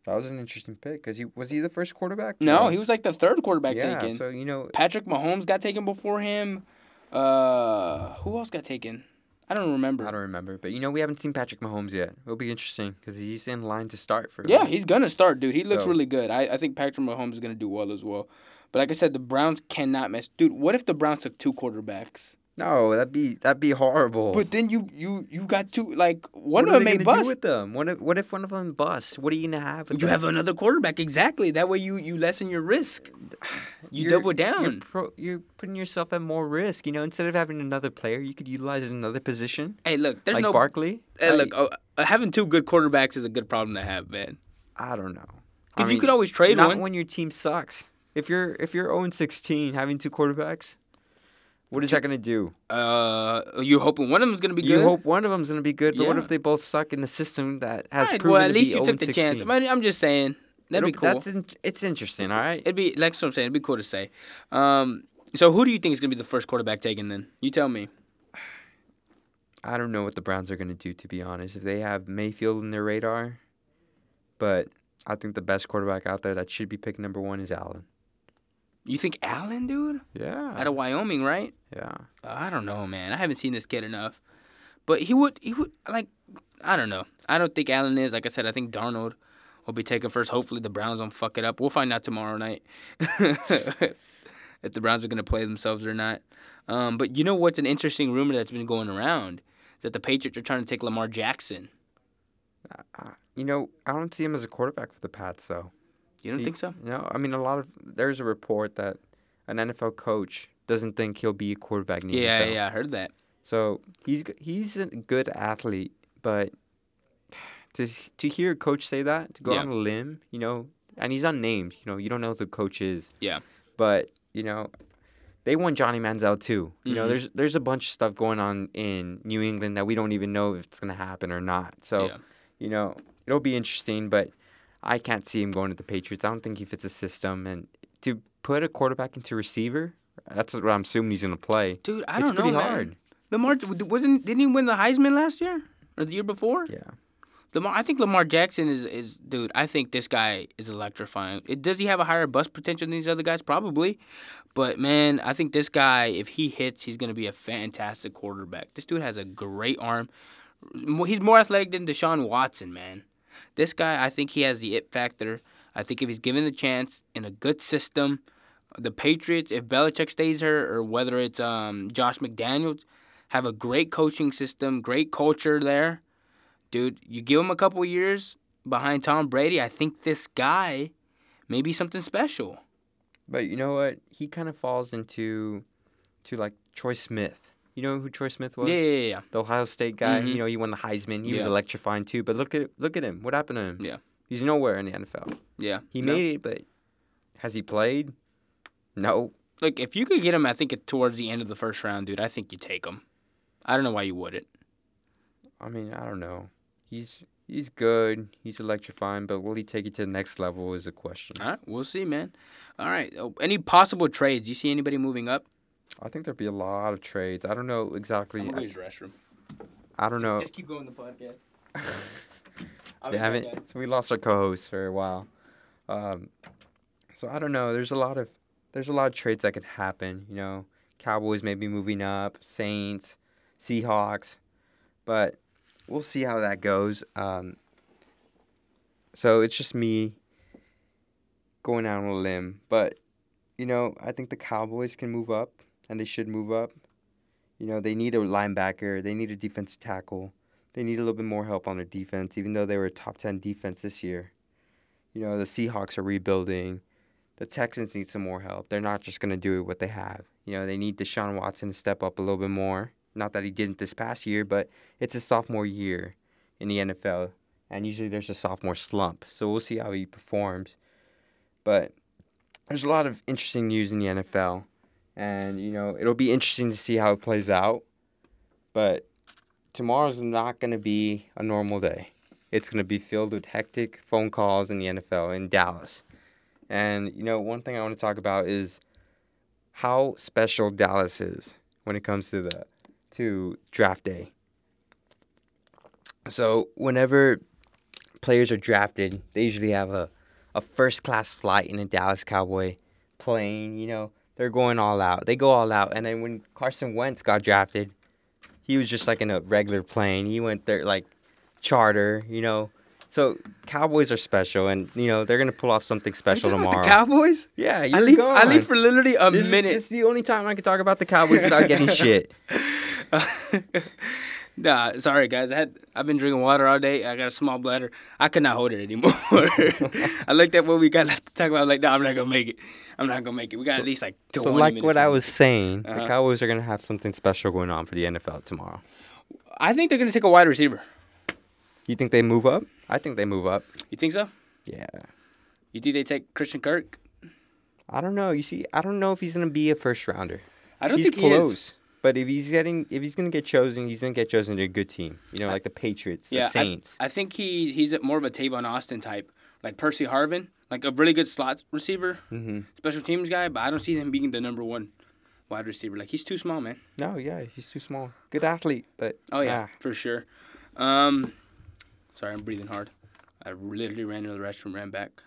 Speaker 2: That was an interesting pick because he was he the first quarterback.
Speaker 1: No, he was like the third quarterback
Speaker 2: yeah,
Speaker 1: taken.
Speaker 2: So you know,
Speaker 1: Patrick Mahomes got taken before him. Uh, who else got taken? I don't remember.
Speaker 2: I don't remember, but you know we haven't seen Patrick Mahomes yet. It'll be interesting because he's in line to start for.
Speaker 1: Yeah, he's gonna start, dude. He looks so. really good. I, I think Patrick Mahomes is gonna do well as well. But like I said, the Browns cannot mess. Dude, what if the Browns took two quarterbacks?
Speaker 2: No, that'd be that'd be horrible.
Speaker 1: But then you you you got two like one what of them may bust.
Speaker 2: Do with them? What if what if one of them busts? What are you gonna have?
Speaker 1: you
Speaker 2: them?
Speaker 1: have another quarterback exactly. That way you you lessen your risk. <sighs> You you're, double down.
Speaker 2: You're, pro, you're, putting yourself at more risk. You know, instead of having another player, you could utilize another position.
Speaker 1: Hey, look, there's
Speaker 2: like
Speaker 1: no
Speaker 2: Barkley.
Speaker 1: Hey, look, oh, having two good quarterbacks is a good problem to have, man.
Speaker 2: I don't know.
Speaker 1: Because you could always trade
Speaker 2: not
Speaker 1: one.
Speaker 2: when your team sucks. If you're if you're 0 16 having two quarterbacks, What is that gonna do?
Speaker 1: Uh, you're hoping one of them's gonna be
Speaker 2: you
Speaker 1: good.
Speaker 2: You hope one of them's gonna be good, but yeah. what if they both suck in the system that has right,
Speaker 1: proven
Speaker 2: Well, at
Speaker 1: least
Speaker 2: you
Speaker 1: took the 16? chance. I am just saying that'd It'll, be cool. That's
Speaker 2: in, it's interesting. All right.
Speaker 1: It'd be like what I'm saying. It'd be cool to say. Um, so who do you think is gonna be the first quarterback taken? Then you tell me.
Speaker 2: I don't know what the Browns are gonna do. To be honest, if they have Mayfield in their radar, but I think the best quarterback out there that should be picked number one is Allen.
Speaker 1: You think Allen, dude?
Speaker 2: Yeah.
Speaker 1: Out of Wyoming, right?
Speaker 2: Yeah.
Speaker 1: Uh, I don't know, man. I haven't seen this kid enough, but he would. He would like. I don't know. I don't think Allen is. Like I said, I think Darnold will be taken first. Hopefully, the Browns don't fuck it up. We'll find out tomorrow night <laughs> if the Browns are gonna play themselves or not. Um, but you know what's an interesting rumor that's been going around that the Patriots are trying to take Lamar Jackson.
Speaker 2: Uh, you know, I don't see him as a quarterback for the Pats, though.
Speaker 1: You don't
Speaker 2: he,
Speaker 1: think so?
Speaker 2: No, I mean a lot of there's a report that an NFL coach doesn't think he'll be a quarterback in
Speaker 1: yeah,
Speaker 2: NFL.
Speaker 1: Yeah, I heard that.
Speaker 2: So he's he's a good athlete, but <sighs> to to hear a coach say that, to go yeah. on a limb, you know, and he's unnamed, you know, you don't know who the coach is.
Speaker 1: Yeah.
Speaker 2: But you know, they won Johnny Manziel too. You mm-hmm. know, there's there's a bunch of stuff going on in New England that we don't even know if it's gonna happen or not. So, yeah. you know, it'll be interesting, but I can't see him going to the Patriots. I don't think he fits the system. And to put a quarterback into receiver, that's what I'm assuming he's going to play.
Speaker 1: Dude, I don't know, man. Hard. Lamar wasn't didn't he win the Heisman last year or the year before?
Speaker 2: Yeah.
Speaker 1: Lamar, I think Lamar Jackson is, is dude. I think this guy is electrifying. It, does he have a higher bust potential than these other guys? Probably, but man, I think this guy, if he hits, he's gonna be a fantastic quarterback. This dude has a great arm. He's more athletic than Deshaun Watson, man. This guy, I think he has the it factor. I think if he's given the chance in a good system, the Patriots, if Belichick stays here or whether it's um, Josh McDaniels, have a great coaching system, great culture there. Dude, you give him a couple years behind Tom Brady, I think this guy may be something special.
Speaker 2: But you know what? He kind of falls into to like Troy Smith. You know who Troy Smith was?
Speaker 1: Yeah, yeah, yeah.
Speaker 2: The Ohio State guy. Mm-hmm. You know, he won the Heisman. He yeah. was electrifying too. But look at look at him. What happened to him?
Speaker 1: Yeah.
Speaker 2: He's nowhere in the NFL.
Speaker 1: Yeah.
Speaker 2: He no. made it, but has he played? No.
Speaker 1: Look, if you could get him, I think towards the end of the first round, dude, I think you take him. I don't know why you wouldn't.
Speaker 2: I mean, I don't know. He's he's good. He's electrifying, but will he take it to the next level is a question.
Speaker 1: All right, we'll see, man. All right, oh, any possible trades? You see anybody moving up?
Speaker 2: I think there'd be a lot of trades. I don't know exactly.
Speaker 1: I'm use restroom.
Speaker 2: I don't know.
Speaker 1: Just keep going the podcast. <laughs>
Speaker 2: haven't. We lost our co-host for a while. Um, so I don't know. There's a lot of there's a lot of trades that could happen. You know, Cowboys maybe moving up, Saints, Seahawks, but we'll see how that goes. Um, so it's just me going out on a limb, but you know, I think the Cowboys can move up and they should move up. You know, they need a linebacker, they need a defensive tackle, they need a little bit more help on their defense, even though they were a top 10 defense this year. You know, the Seahawks are rebuilding. The Texans need some more help. They're not just going to do what they have. You know, they need Deshaun Watson to step up a little bit more. Not that he didn't this past year, but it's a sophomore year in the NFL. And usually there's a sophomore slump. So we'll see how he performs. But there's a lot of interesting news in the NFL and you know it'll be interesting to see how it plays out. But tomorrow's not going to be a normal day. It's going to be filled with hectic phone calls in the NFL in Dallas. And you know, one thing I want to talk about is how special Dallas is when it comes to the to draft day. So, whenever players are drafted, they usually have a, a first class flight in a Dallas Cowboy plane, you know, they're going all out. They go all out. And then when Carson Wentz got drafted, he was just like in a regular plane. He went there like charter, you know. So Cowboys are special, and you know they're gonna pull off something special tomorrow.
Speaker 1: Cowboys?
Speaker 2: Yeah,
Speaker 1: I leave. I leave for literally a
Speaker 2: this
Speaker 1: minute.
Speaker 2: Is, this is the only time I can talk about the Cowboys without getting <laughs> shit. <laughs>
Speaker 1: Nah, sorry guys. I had I've been drinking water all day. I got a small bladder. I could not hold it anymore. <laughs> I looked at what we got left to talk about. I'm like, no, I'm not gonna make it. I'm not gonna make it. We got at least like.
Speaker 2: So like what I was saying, uh-huh. the Cowboys are gonna have something special going on for the NFL tomorrow.
Speaker 1: I think they're gonna take a wide receiver.
Speaker 2: You think they move up? I think they move up.
Speaker 1: You think so?
Speaker 2: Yeah.
Speaker 1: You think they take Christian Kirk?
Speaker 2: I don't know. You see, I don't know if he's gonna be a first rounder.
Speaker 1: I don't
Speaker 2: he's
Speaker 1: think
Speaker 2: close.
Speaker 1: he is.
Speaker 2: But if he's getting, if he's gonna get chosen, he's gonna get chosen to a good team. You know, like the Patriots,
Speaker 1: yeah,
Speaker 2: the Saints.
Speaker 1: I, I think he he's more of a Tavon Austin type, like Percy Harvin, like a really good slot receiver,
Speaker 2: mm-hmm.
Speaker 1: special teams guy. But I don't see him being the number one wide receiver. Like he's too small, man.
Speaker 2: No, yeah, he's too small. Good athlete, but
Speaker 1: oh yeah, for sure. Um, sorry, I'm breathing hard. I literally ran to the restroom, ran back.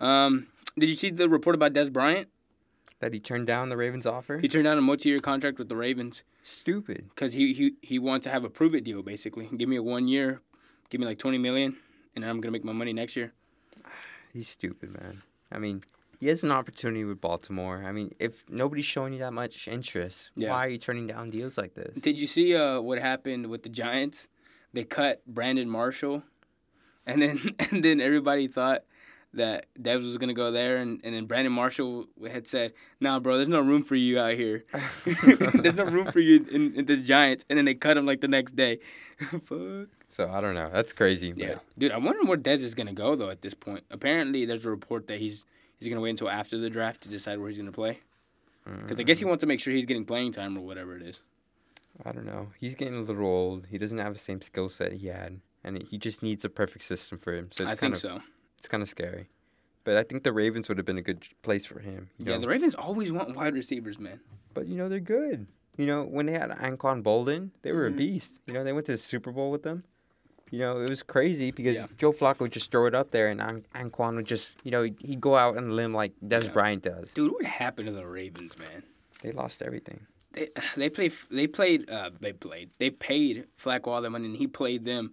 Speaker 1: Um, did you see the report about Dez Bryant?
Speaker 2: That he turned down the Ravens offer.
Speaker 1: He turned down a multi-year contract with the Ravens.
Speaker 2: Stupid.
Speaker 1: Because he, he he wants to have a prove it deal, basically. Give me a one year, give me like twenty million, and I'm gonna make my money next year. <sighs>
Speaker 2: He's stupid, man. I mean, he has an opportunity with Baltimore. I mean, if nobody's showing you that much interest, yeah. why are you turning down deals like this?
Speaker 1: Did you see uh, what happened with the Giants? They cut Brandon Marshall, and then <laughs> and then everybody thought that Dez was gonna go there, and, and then Brandon Marshall had said, "Nah, bro, there's no room for you out here. <laughs> <laughs> there's no room for you in, in, the Giants." And then they cut him like the next day. <laughs> Fuck.
Speaker 2: So I don't know. That's crazy.
Speaker 1: Yeah, dude, I'm wondering where Dez is gonna go though. At this point, apparently there's a report that he's he's gonna wait until after the draft to decide where he's gonna play. Because I guess he mm. wants to make sure he's getting playing time or whatever it is.
Speaker 2: I don't know. He's getting a little old. He doesn't have the same skill set he had, and he just needs a perfect system for him. So it's
Speaker 1: I
Speaker 2: kind
Speaker 1: think
Speaker 2: of,
Speaker 1: so.
Speaker 2: It's kind of scary. But I think the Ravens would have been a good place for him.
Speaker 1: yeah, know? the Ravens always want wide receivers, man.
Speaker 2: But you know they're good. You know when they had Anquan Boldin, they were mm-hmm. a beast. You know they went to the Super Bowl with them. You know it was crazy because yeah. Joe Flacco would just throw it up there, and An- Anquan would just you know he'd go out on a limb like Dez yeah. Bryant does.
Speaker 1: Dude, what happened to the Ravens, man?
Speaker 2: They lost everything.
Speaker 1: They <sighs> they played they played uh they played they paid Flacco all their money and he played them,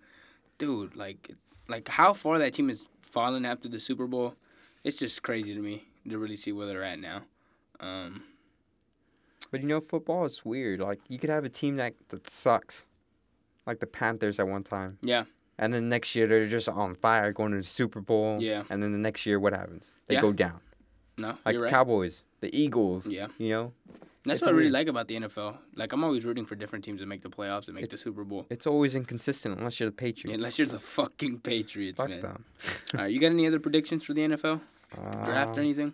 Speaker 1: dude. Like like how far that team has fallen after the Super Bowl it's just crazy to me to really see where they're at now. Um,
Speaker 2: but you know, football is weird. Like you could have a team that that sucks, like the Panthers at one time.
Speaker 1: Yeah.
Speaker 2: And then next year they're just on fire, going to the Super Bowl.
Speaker 1: Yeah.
Speaker 2: And then the next year, what happens? They yeah. go down.
Speaker 1: No,
Speaker 2: like
Speaker 1: right.
Speaker 2: Cowboys, the Eagles.
Speaker 1: Yeah.
Speaker 2: You know.
Speaker 1: That's it's what I really like about the NFL. Like I'm always rooting for different teams to make the playoffs and make the Super Bowl.
Speaker 2: It's always inconsistent unless you're the Patriots.
Speaker 1: Yeah, unless you're the fucking Patriots,
Speaker 2: Fuck
Speaker 1: man.
Speaker 2: them.
Speaker 1: All right, you got any other predictions for the NFL? Draft or um, anything?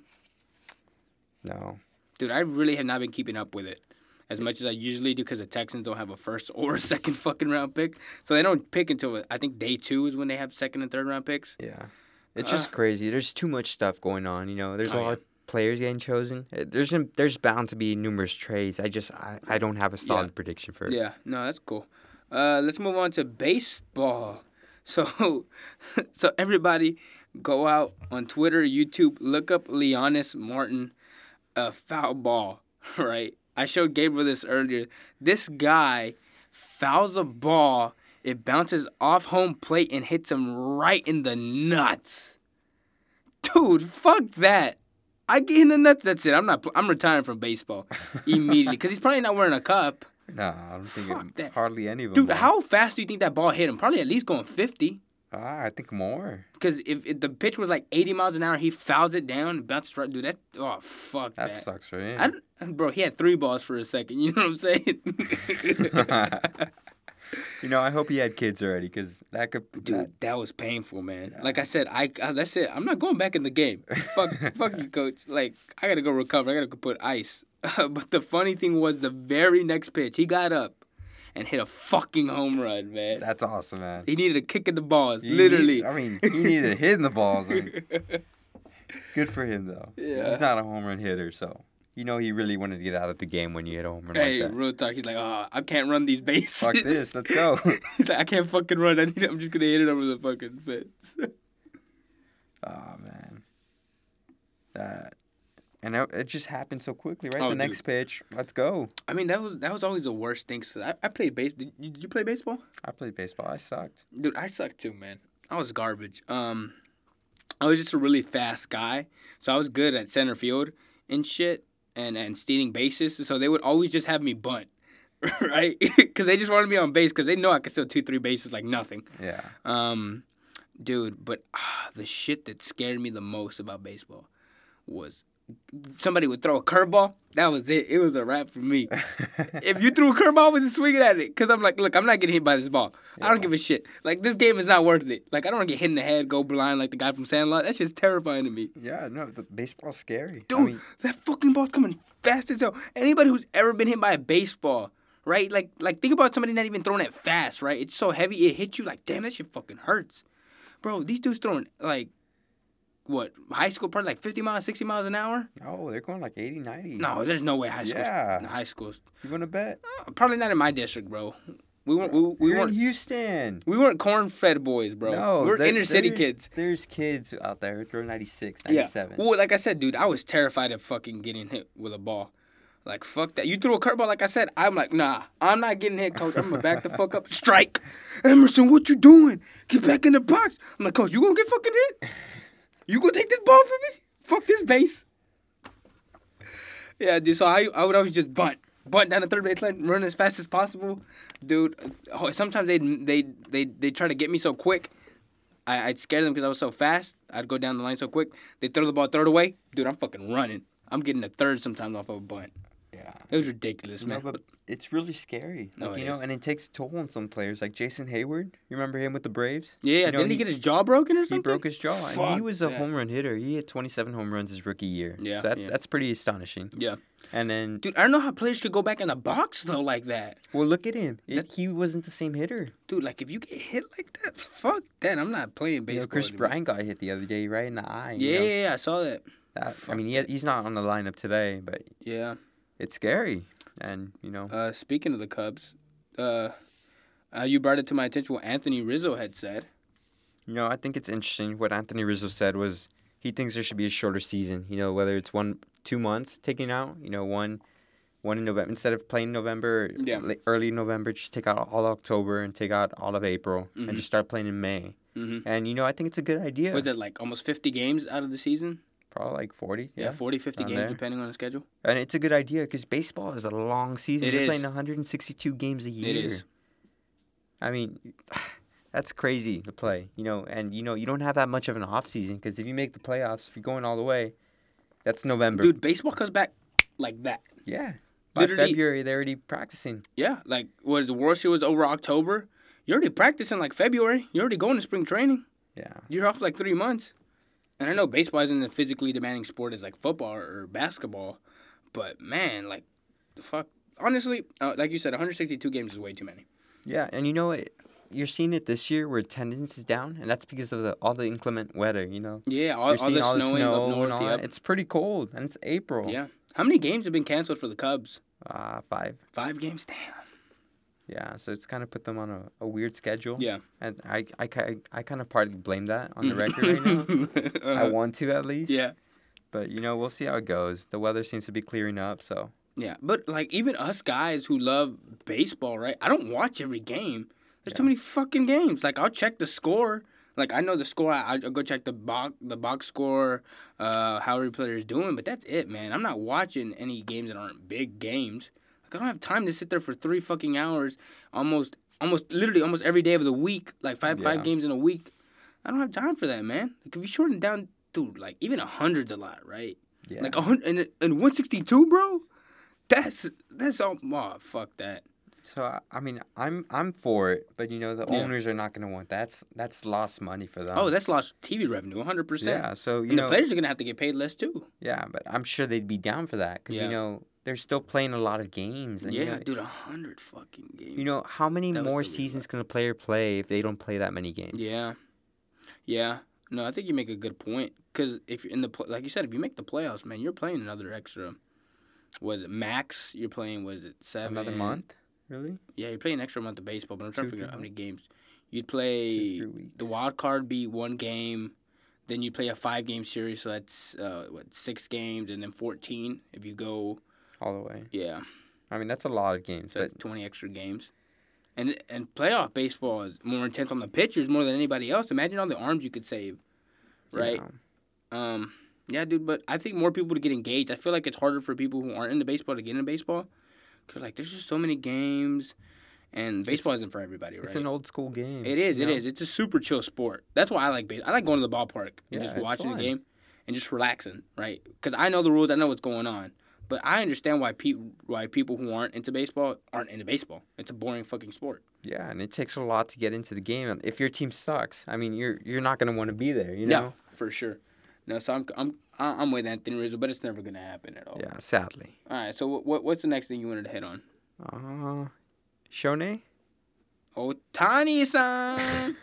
Speaker 2: No.
Speaker 1: Dude, I really have not been keeping up with it as much as I usually do because the Texans don't have a first <laughs> or a second fucking round pick. So they don't pick until I think day two is when they have second and third round picks.
Speaker 2: Yeah. It's uh, just crazy. There's too much stuff going on. You know, there's oh, a lot yeah. Players getting chosen. Uh, there's there's bound to be numerous trades. I just I, I don't have a solid yeah. prediction for it.
Speaker 1: Yeah, no, that's cool. Uh, let's move on to baseball. <laughs> So, <laughs> so everybody, go out on Twitter, YouTube, look up Leonys Martin, a foul ball, <laughs> right? I showed Gabriel this earlier. This guy fouls a ball, it bounces off home plate and hits him right in the nuts. Dude, fuck that. I get in the nuts. That's it. I'm not. I'm retiring from baseball <laughs> immediately because he's probably not wearing a cup.
Speaker 2: No, I don't think Fuck it, that. hardly any of
Speaker 1: them. Dude, how fast do you think that ball hit him? Probably at least going 50.
Speaker 2: Ah, I think more.
Speaker 1: Because if, if, the pitch was like 80 miles an hour, he fouls it down, bounces right. Dude, that oh fuck that.
Speaker 2: That sucks.
Speaker 1: I, bro, he had three balls for a second. <laughs> You know what I'm saying? <laughs>
Speaker 2: you know, I hope he had kids already, because that could.
Speaker 1: Dude, that, that was painful, man. Yeah. Like I said, I, I that's it. I'm not going back in the game. fuck, <laughs> fuck you, coach. Like I gotta go recover. I gotta go put ice. <laughs> but the funny thing was, the very next pitch, he got up and hit a fucking home run, man.
Speaker 2: That's awesome, man.
Speaker 1: He needed a kick in the balls, literally.
Speaker 2: Need, I mean, he needed a hit in the balls. I mean, <laughs> good for him, though. Yeah. He's not a home run hitter, so. You know he really wanted to get out of the game when you hit a home run
Speaker 1: hey,
Speaker 2: like that.
Speaker 1: real talk. He's like, oh, I can't run these bases.
Speaker 2: Fuck this, let's go. <laughs>
Speaker 1: He's like, I can't fucking run. I I'm just gonna hit it over the fucking fence. <laughs>
Speaker 2: oh man, that and it just happened so quickly, right? Oh, the next dude. pitch, let's go.
Speaker 1: I mean, that was that was always the worst thing. So I, I played base. Did you, did you play baseball?
Speaker 2: I played baseball. I sucked.
Speaker 1: Dude, I sucked too, man. I was garbage. Um, I was just a really fast guy, so I was good at center field and shit, and and stealing bases. So they would always just have me bunt, <laughs> right? <laughs> Because they just wanted me on base because they know I could steal two, three bases like nothing.
Speaker 2: Yeah.
Speaker 1: Um, dude, but ah, the shit that scared me the most about baseball was somebody would throw a curveball, that was it. It was a wrap for me. <laughs> if you threw a curveball, I was swinging at it because I'm like, look, I'm not getting hit by this ball. Yeah. I don't give a shit. Like this game is not worth it. Like I don't want to get hit in the head, go blind like the guy from Sandlot. That's just terrifying to me.
Speaker 2: Yeah, no, the baseball's scary,
Speaker 1: dude. I mean, that fucking ball's coming fast as hell. Anybody who's ever been hit by a baseball, right? Like, like think about somebody not even throwing it fast, right? It's so heavy, it hits you. Like, damn, that shit fucking hurts, bro. These dudes throwing like what high school probably like 50 miles 60 miles an hour
Speaker 2: oh they're going like 80 90
Speaker 1: no there's no way high school yeah high schools
Speaker 2: you gonna bet
Speaker 1: uh, probably not in my district bro we weren't we, we
Speaker 2: weren't Houston
Speaker 1: we weren't corn fed boys bro no we are inner city kids
Speaker 2: there's kids out there who throw 96 97
Speaker 1: yeah. well like I said dude I was terrified of fucking getting hit with a ball like fuck that. You threw a curveball, like I said. I'm like, nah, I'm not getting hit, coach. I'm gonna back the fuck up. <laughs> Strike, Emerson. What you doing? Get back in the box. I'm like, coach, you gonna get fucking hit? <laughs> You gonna take this ball from me? Fuck this base. Yeah, dude. So I, I would always just bunt, bunt down the third base line, run as fast as possible, dude. Oh, sometimes they they they they try to get me so quick. I, I'd scare them because I was so fast. I'd go down the line so quick. They throw the ball third away, dude. I'm fucking running. I'm getting a third sometimes off of a bunt. Yeah. It was ridiculous, man.
Speaker 2: No, but it's really scary. Like, you know, is. and it takes a toll on some players. Like Jason Heyward, You remember him with the Braves?
Speaker 1: Yeah,
Speaker 2: you know,
Speaker 1: didn't he, he, get his jaw broken or something?
Speaker 2: He broke his jaw. Fuck and he was a that. home run hitter. He hit 27 home runs his rookie year. Yeah. So that's, yeah. that's pretty astonishing.
Speaker 1: Yeah.
Speaker 2: And then.
Speaker 1: Dude, I don't know how players could go back in the box, though, like that.
Speaker 2: Well, look at him. It, he wasn't the same hitter.
Speaker 1: Dude, like, if you get hit like that, fuck that. I'm not playing baseball. You know,
Speaker 2: Chris anymore. Bryant got hit the other day, right in the eye.
Speaker 1: Yeah, you know? yeah, I saw that.
Speaker 2: that I mean, he, he's not on the lineup today, but.
Speaker 1: Yeah.
Speaker 2: It's scary and you know.
Speaker 1: Uh, speaking of the Cubs, uh, uh, you brought it to my attention what Anthony Rizzo had said.
Speaker 2: You know, I think it's interesting. What Anthony Rizzo said was he thinks there should be a shorter season. You know, whether it's one, two months taking out. You know, one, one in November instead of playing November, yeah. early November, just take out all October and take out all of April mm-hmm. and just start playing in May. Mm-hmm. And you know, I think it's a good idea.
Speaker 1: Was it like almost fifty games out of the season?
Speaker 2: Probably like 40.
Speaker 1: Yeah, yeah 40, 50 games there. depending on the schedule.
Speaker 2: And it's a good idea because baseball is a long season. It You're is. playing 162 games a year. It is. I mean, <sighs> that's crazy to play, you know, and you know, you don't have that much of an off season because if you make the playoffs, if you're going all the way, that's November.
Speaker 1: Dude, baseball comes back like that.
Speaker 2: Yeah. By Literally, February, they're already practicing.
Speaker 1: Yeah, like what is the World Series was over October. You're already practicing like February. You're already going to spring training.
Speaker 2: Yeah.
Speaker 1: You're off like three months. And I know baseball isn't a physically demanding sport as like football or basketball, but man, like the fuck. Honestly, uh, like you said, 162 games is way too many.
Speaker 2: Yeah, and you know what? You're seeing it this year where attendance is down, and that's because of the all the inclement weather. You know.
Speaker 1: Yeah, all, all the all snowing snow north.
Speaker 2: And all It's pretty cold, and it's April.
Speaker 1: Yeah. How many games have been canceled for the Cubs?
Speaker 2: Uh, five.
Speaker 1: Five games. Damn.
Speaker 2: Yeah, so it's kind of put them on a, a weird schedule.
Speaker 1: Yeah.
Speaker 2: And I, I, I, I kind of partly blame that on the record right now. uh-huh. <laughs> I want to at least.
Speaker 1: Yeah.
Speaker 2: But, you know, we'll see how it goes. The weather seems to be clearing up, so.
Speaker 1: Yeah, but, like, even us guys who love baseball, right? I don't watch every game. There's yeah. too many fucking games. Like, I'll check the score. Like, I know the score. I, I'll go check the box, the box score, uh, how every player is doing, but that's it, man. I'm not watching any games that aren't big games. I don't have time to sit there for three fucking hours, almost, almost, literally, almost every day of the week, like five, yeah. five games in a week. I don't have time for that, man. Like if you shorten down, dude, like even a hundred's a lot, right? Yeah. Like a hundred and, and one sixty two, bro. That's that's all. Oh, fuck that.
Speaker 2: So I mean, I'm I'm for it, but you know the yeah. owners are not going to want that. that's that's lost money for them.
Speaker 1: Oh, that's lost TV revenue, 100. percent
Speaker 2: Yeah, so you
Speaker 1: and
Speaker 2: know
Speaker 1: the players are going to have to get paid less too.
Speaker 2: Yeah, but I'm sure they'd be down for that because yeah. you know they're still playing a lot of games.
Speaker 1: And, yeah, you know, dude, a hundred fucking games.
Speaker 2: You know how many that more seasons can a player play if they don't play that many games?
Speaker 1: Yeah, yeah. No, I think you make a good point because if you're in the like you said, if you make the playoffs, man, you're playing another extra. Was it max? You're playing. Was it seven?
Speaker 2: Another month? Really?
Speaker 1: Yeah, you're playing an extra month of baseball, but I'm trying Two, to figure out how many games. You'd play the wild card be one game, then you play a five game series, so that's uh, what six games, and then fourteen if you go
Speaker 2: all the way.
Speaker 1: Yeah.
Speaker 2: I mean, that's a lot of games.
Speaker 1: So but 20 extra games. And and playoff baseball is more intense on the pitchers more than anybody else. Imagine all the arms you could save, right? Yeah. Um, yeah, dude. But I think more people to get engaged. I feel like it's harder for people who aren't into baseball to get into baseball, cause like there's just so many games, and baseball it's, isn't for everybody, right?
Speaker 2: It's an old school game.
Speaker 1: It is. It know? is. It's a super chill sport. That's why I like baseball. I like going to the ballpark and yeah, just watching the game and just relaxing, right? Because I know the rules, I know what's going on. But I understand why people why people who aren't into baseball aren't into baseball. It's a boring fucking sport.
Speaker 2: Yeah, and it takes a lot to get into the game. And If your team sucks, I mean, you're you're not gonna want to be there. You know. Yeah,
Speaker 1: for sure. No, so I'm I'm I'm with Anthony Rizzo, but it's never gonna happen at all.
Speaker 2: Yeah, sadly.
Speaker 1: All right. So what what's the next thing you wanted to hit on?
Speaker 2: Uh, Shohei.
Speaker 1: Ohtani san.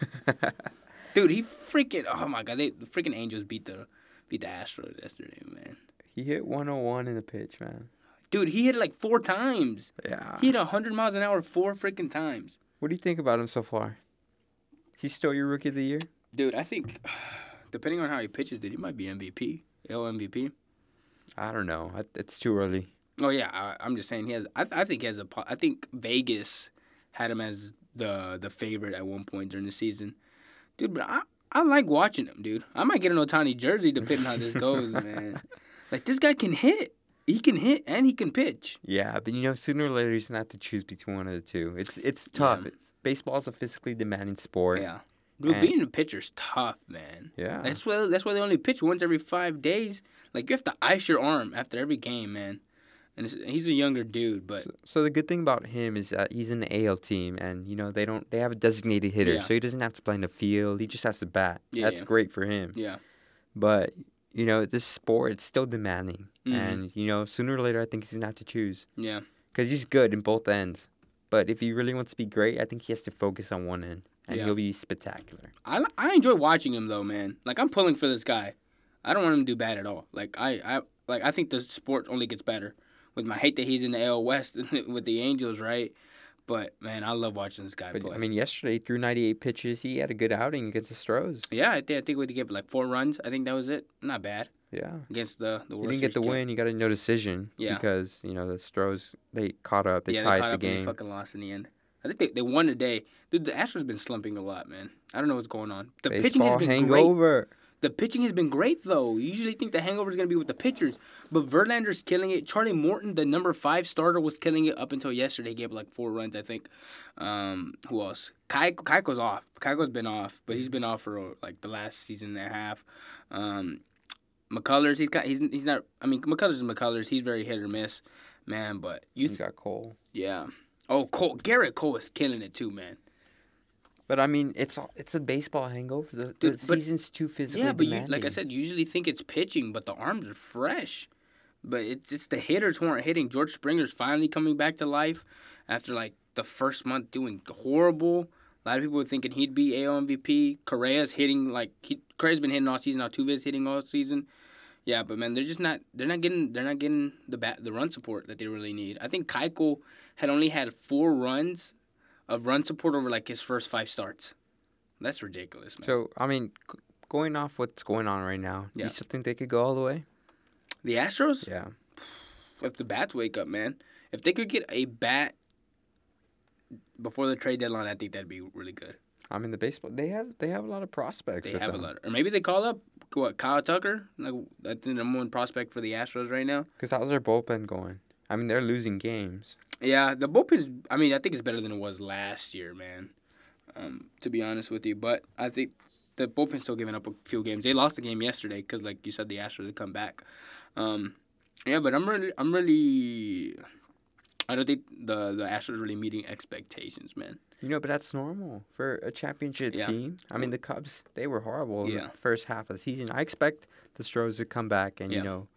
Speaker 1: <laughs> Dude, he freaking oh my god, they the freaking Angels beat the beat the Astros yesterday, man.
Speaker 2: He hit 101 in the pitch, man.
Speaker 1: Dude, he hit it like four times.
Speaker 2: Yeah.
Speaker 1: He hit 100 miles an hour four freaking times.
Speaker 2: What do you think about him so far? He's still your rookie of the year?
Speaker 1: Dude, I think, <sighs> depending on how he pitches, dude, he might be MVP. L MVP.
Speaker 2: I don't know. It's too early.
Speaker 1: Oh yeah, I, am just saying he has. I, I think he has a. I think Vegas had him as the the favorite at one point during the season, dude. But I I like watching him, dude. I might get an Ohtani jersey depending on how this goes, <laughs> man. Like this guy can hit. He can hit and he can pitch.
Speaker 2: Yeah, but you know, sooner or later he's gonna have to choose between one of the two. It's it's tough. Yeah. Baseball's a physically demanding sport.
Speaker 1: Yeah. Dude, and, being a pitcher's tough, man.
Speaker 2: Yeah.
Speaker 1: That's why that's why they only pitch once every five days. Like you have to ice your arm after every game, man. And he's a younger dude, but
Speaker 2: so, so, the good thing about him is that he's in the AL team, and you know they don't they have a designated hitter, yeah. so he doesn't have to play in the field. He just has to bat. Yeah, That's yeah. great for him.
Speaker 1: Yeah.
Speaker 2: But you know, this sport it's still demanding, mm-hmm. and you know, sooner or later, I think he's gonna have to choose.
Speaker 1: Yeah.
Speaker 2: Because he's good in both ends, but if he really wants to be great, I think he has to focus on one end, and yeah. he'll be spectacular.
Speaker 1: I I enjoy watching him though, man. Like I'm pulling for this guy. I don't want him to do bad at all. Like I I like I think the sport only gets better. With my hate that he's in the AL West <laughs> with the Angels, right? But man, I love watching this guy
Speaker 2: but,
Speaker 1: play. I
Speaker 2: mean, yesterday threw 98 pitches, he had a good outing against the Stros.
Speaker 1: Yeah, I think I think we gave like four runs. I think that was it. Not bad.
Speaker 2: Yeah.
Speaker 1: Against the the.
Speaker 2: You didn't get the team. win. You got a no decision. Yeah. Because you know the Stros they caught up. They yeah, tied they caught the
Speaker 1: up
Speaker 2: game.
Speaker 1: And they fucking lost in the end. I think they, they won today. Dude, the Astros been slumping a lot, man. I don't know what's going on. The
Speaker 2: Baseball
Speaker 1: pitching has been
Speaker 2: hangover.
Speaker 1: great. The pitching has been great though. You usually think the hangover is gonna be with the pitchers, but Verlander's killing it. Charlie Morton, the number five starter, was killing it up until yesterday. He gave like four runs, I think. Um, who else? Kai Keuchel's off. Keuchel's been off, but he's been off for like the last season and a half. Um, McCullers, he's got he's he's not. I mean, McCullers is McCullers. He's very hit or miss, man. But
Speaker 2: you, th- you got Cole.
Speaker 1: Yeah. Oh, Cole Gerrit Cole is killing it too, man.
Speaker 2: But I mean, it's it's a baseball hangover. The, Dude, the but, season's too physically Yeah, but
Speaker 1: you, like I said, you usually think it's pitching, but the arms are fresh. But it's it's the hitters who aren't hitting. George Springer's finally coming back to life after like the first month doing horrible. A lot of people were thinking he'd be AL MVP. Correa's hitting like he Correa's been hitting all season. Altuve's hitting all season. Yeah, but man, they're just not they're not getting they're not getting the bat the run support that they really need. I think Keuchel had only had four runs of run support over like his first five starts. That's ridiculous, man.
Speaker 2: So I mean, going off what's going on right now, yeah. you still think they could go all the way?
Speaker 1: The Astros?
Speaker 2: Yeah.
Speaker 1: If the bats wake up, man. If they could get a bat before the trade deadline, I think that'd be really good.
Speaker 2: I mean, the baseball they have they have a lot of prospects.
Speaker 1: They have
Speaker 2: them.
Speaker 1: a lot, of, or maybe they call up what Kyle Tucker, like that's the number one prospect for the Astros right now.
Speaker 2: Because how's their bullpen going? I mean, they're losing games.
Speaker 1: Yeah, the bullpen is. I mean, I think it's better than it was last year, man. Um, to be honest with you, but I think the bullpen's still giving up a few games. They lost the game yesterday because, like you said, the Astros had come back. Um, yeah, but I'm really, I'm really. I don't think the the Astros really meeting expectations, man.
Speaker 2: You know, but that's normal for a championship yeah. team. I mean, the Cubs they were horrible yeah. in the first half of the season. I expect the Stros to come back and yeah. you know,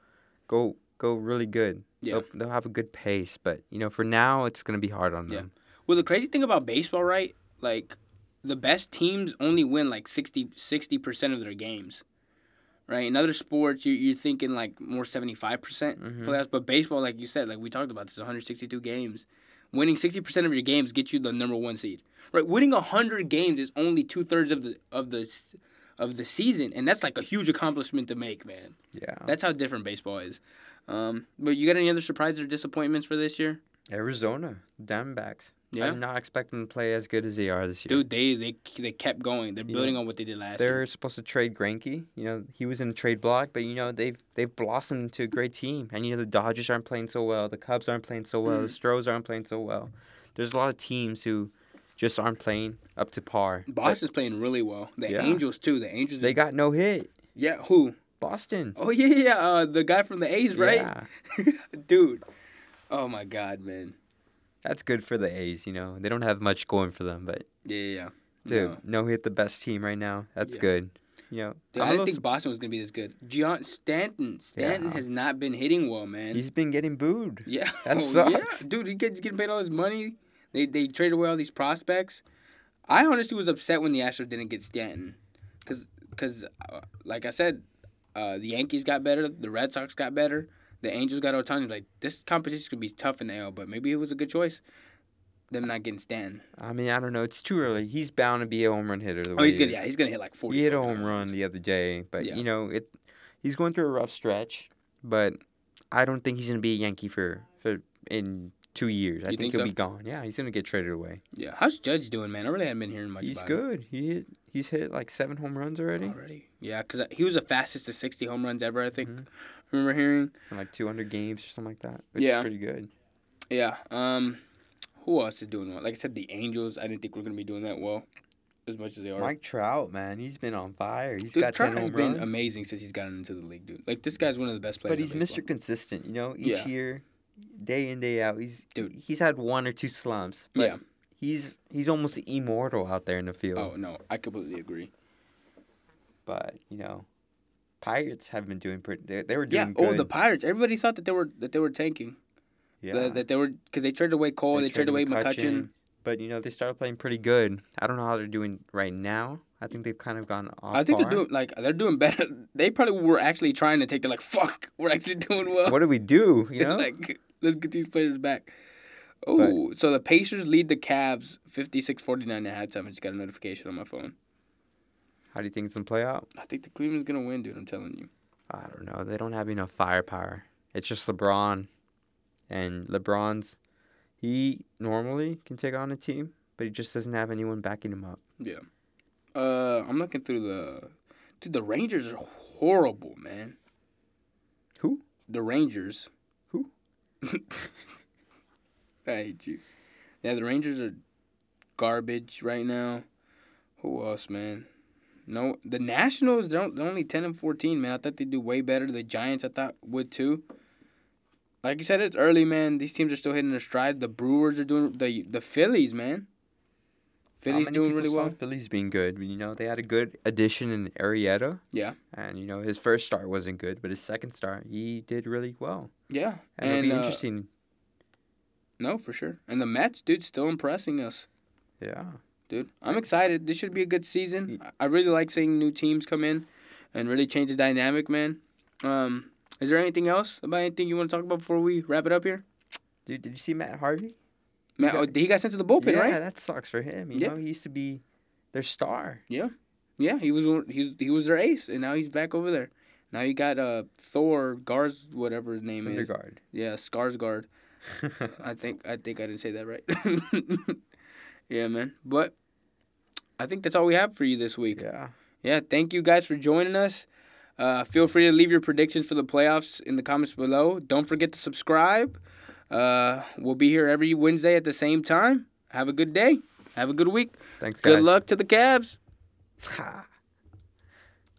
Speaker 2: go go really good. Yeah. They'll, they'll, have a good pace, but you know, for now it's gonna be hard on them. Yeah.
Speaker 1: Well, the crazy thing about baseball, right? Like, the best teams only win like 60 percent of their games. Right. In other sports, you you're thinking like more seventy five percent mm-hmm. playoffs, but baseball, like you said, like we talked about, this 162 games. Winning sixty percent of your games gets you the number one seed. Right. Winning hundred games is only two thirds of the of the of the season, and that's like a huge accomplishment to make, man.
Speaker 2: Yeah.
Speaker 1: That's how different baseball is. Um, but you got any other surprises or disappointments for this year?
Speaker 2: Arizona Diamondbacks. Yeah. I'm not expecting them to play as good as they are this year.
Speaker 1: Dude, they they, they kept going. They're building on what they did last
Speaker 2: they're
Speaker 1: year.
Speaker 2: They're supposed to trade Greinke. You know, he was in the trade block, but you know they've they've blossomed into a great team. And you know the Dodgers aren't playing so well, the Cubs aren't playing so well, mm. the Stros aren't playing so well. There's a lot of teams who just aren't playing up to par.
Speaker 1: Boston's playing really well. The yeah. Angels too. The Angels.
Speaker 2: They got no hit.
Speaker 1: Yeah, who?
Speaker 2: Boston.
Speaker 1: Oh yeah, yeah, uh, the guy from the A's, right? Yeah. <laughs> Dude. Oh my God, man.
Speaker 2: That's good for the A's. You know, they don't have much going for them, but
Speaker 1: yeah, yeah.
Speaker 2: Dude, no, hit the best team right now. That's yeah. good. You know,
Speaker 1: Dude, I didn't think Boston was gonna be this good. John Stanton, Stanton yeah. has not been hitting well, man.
Speaker 2: He's been getting booed.
Speaker 1: Yeah, that <laughs> oh, sucks. Yeah. Dude, he gets getting paid all his money. They they traded away all these prospects. I honestly was upset when the Astros didn't get Stanton, cause cause uh, like I said, uh, the Yankees got better, the Red Sox got better, the Angels got Ohtani. Like this competition could be tough in the AL, but maybe it was a good choice. Them not getting Stanton.
Speaker 2: I mean, I don't know. It's too early. He's bound to be a home run hitter.
Speaker 1: The oh, he's gonna yeah, he's gonna hit like forty.
Speaker 2: He hit a home run the other day, but yeah. you know it. He's going through a rough stretch, but I don't think he's gonna be a Yankee for for in two years. I think, think, he'll so? be gone. Yeah, he's gonna get traded away.
Speaker 1: Yeah, how's Judge doing, man? I really haven't been hearing much. About him.
Speaker 2: He's good. Him. He hit, he's hit like seven home runs already.
Speaker 1: Already, yeah, because he was the fastest to sixty home runs ever. I think. Mm-hmm. I remember hearing.
Speaker 2: In like two hundred games or something like that. Which yeah, is pretty good.
Speaker 1: Yeah. Um, who else is doing well? Like I said, the Angels. I didn't think we are gonna be doing that well. As much as they are.
Speaker 2: Mike Trout, man, he's been on fire. He's dude, got Trout 10 has been
Speaker 1: amazing since he's gotten into the league, dude. Like this guy's one of the best players.
Speaker 2: But he's Mr. Consistent, you know. Each yeah. year, day in day out. He's dude. He's had one or two slumps. But yeah. He's he's almost immortal out there in the field.
Speaker 1: Oh no, I completely agree.
Speaker 2: But you know, Pirates have been doing pretty. They, they were doing. Yeah. Good.
Speaker 1: Oh, the Pirates. Everybody thought that they were that they were tanking. Yeah. The, that they were because they traded away Cole. They, they traded, traded away McCutchen. McCutchen.
Speaker 2: But you know they started playing pretty good. I don't know how they're doing right now. I think they've kind of gone off.
Speaker 1: I think
Speaker 2: far.
Speaker 1: they're doing like they're doing better. <laughs> They probably were actually trying to take. They're like, "Fuck, we're actually <laughs> doing well."
Speaker 2: What do we do? You <laughs> know,
Speaker 1: like let's get these players back. Oh, so the Pacers lead the Cavs 56-49 at halftime. I just got a notification on my phone.
Speaker 2: How do you think it's gonna play out?
Speaker 1: I think the Cleveland's gonna win, dude. I'm telling you.
Speaker 2: I don't know. They don't have enough firepower. It's just LeBron, and LeBron's he normally can take on a team, but he just doesn't have anyone backing him up.
Speaker 1: Yeah. Uh, I'm looking through the. Dude, the Rangers are horrible, man.
Speaker 2: Who?
Speaker 1: The Rangers. <laughs> I hate you. Yeah, the Rangers are garbage right now. Who else, man? No, the Nationals. They're only ten and fourteen, man. I thought they'd do way better. The Giants, I thought would too. Like you said, it's early, man. These teams are still hitting their stride. The Brewers are doing the the Phillies, man. Phillies doing really well.
Speaker 2: Phillies being good. You know, they had a good addition in Arrieta.
Speaker 1: Yeah.
Speaker 2: And you know, his first start wasn't good, but his second start, he did really well.
Speaker 1: Yeah.
Speaker 2: And, and it'll be uh, interesting.
Speaker 1: No, for sure. And the Mets, dude, still impressing us.
Speaker 2: Yeah.
Speaker 1: Dude, I'm excited. This should be a good season. I really like seeing new teams come in and really change the dynamic, man. Um, is there anything else about anything you want to talk about before we wrap it up here?
Speaker 2: Dude, did you see Matt Harvey?
Speaker 1: Matt, he got, oh, he got sent to the bullpen,
Speaker 2: yeah,
Speaker 1: right?
Speaker 2: Yeah, that sucks for him. You yeah. know, he used to be their star.
Speaker 1: Yeah, yeah, he was he he was their ace, and now he's back over there. Now you got uh Thor Gars whatever his name is. Yeah, Skarsgård. <laughs> I think I think I didn't say that right. <laughs> yeah, man. But I think that's all we have for you this week.
Speaker 2: Yeah.
Speaker 1: Yeah. Thank you guys for joining us. Uh, feel free to leave your predictions for the playoffs in the comments below. Don't forget to subscribe. Uh, we'll be here every Wednesday at the same time. Have a good day. Have a good week.
Speaker 2: Thanks,
Speaker 1: guys. Good luck to the Cavs. <laughs>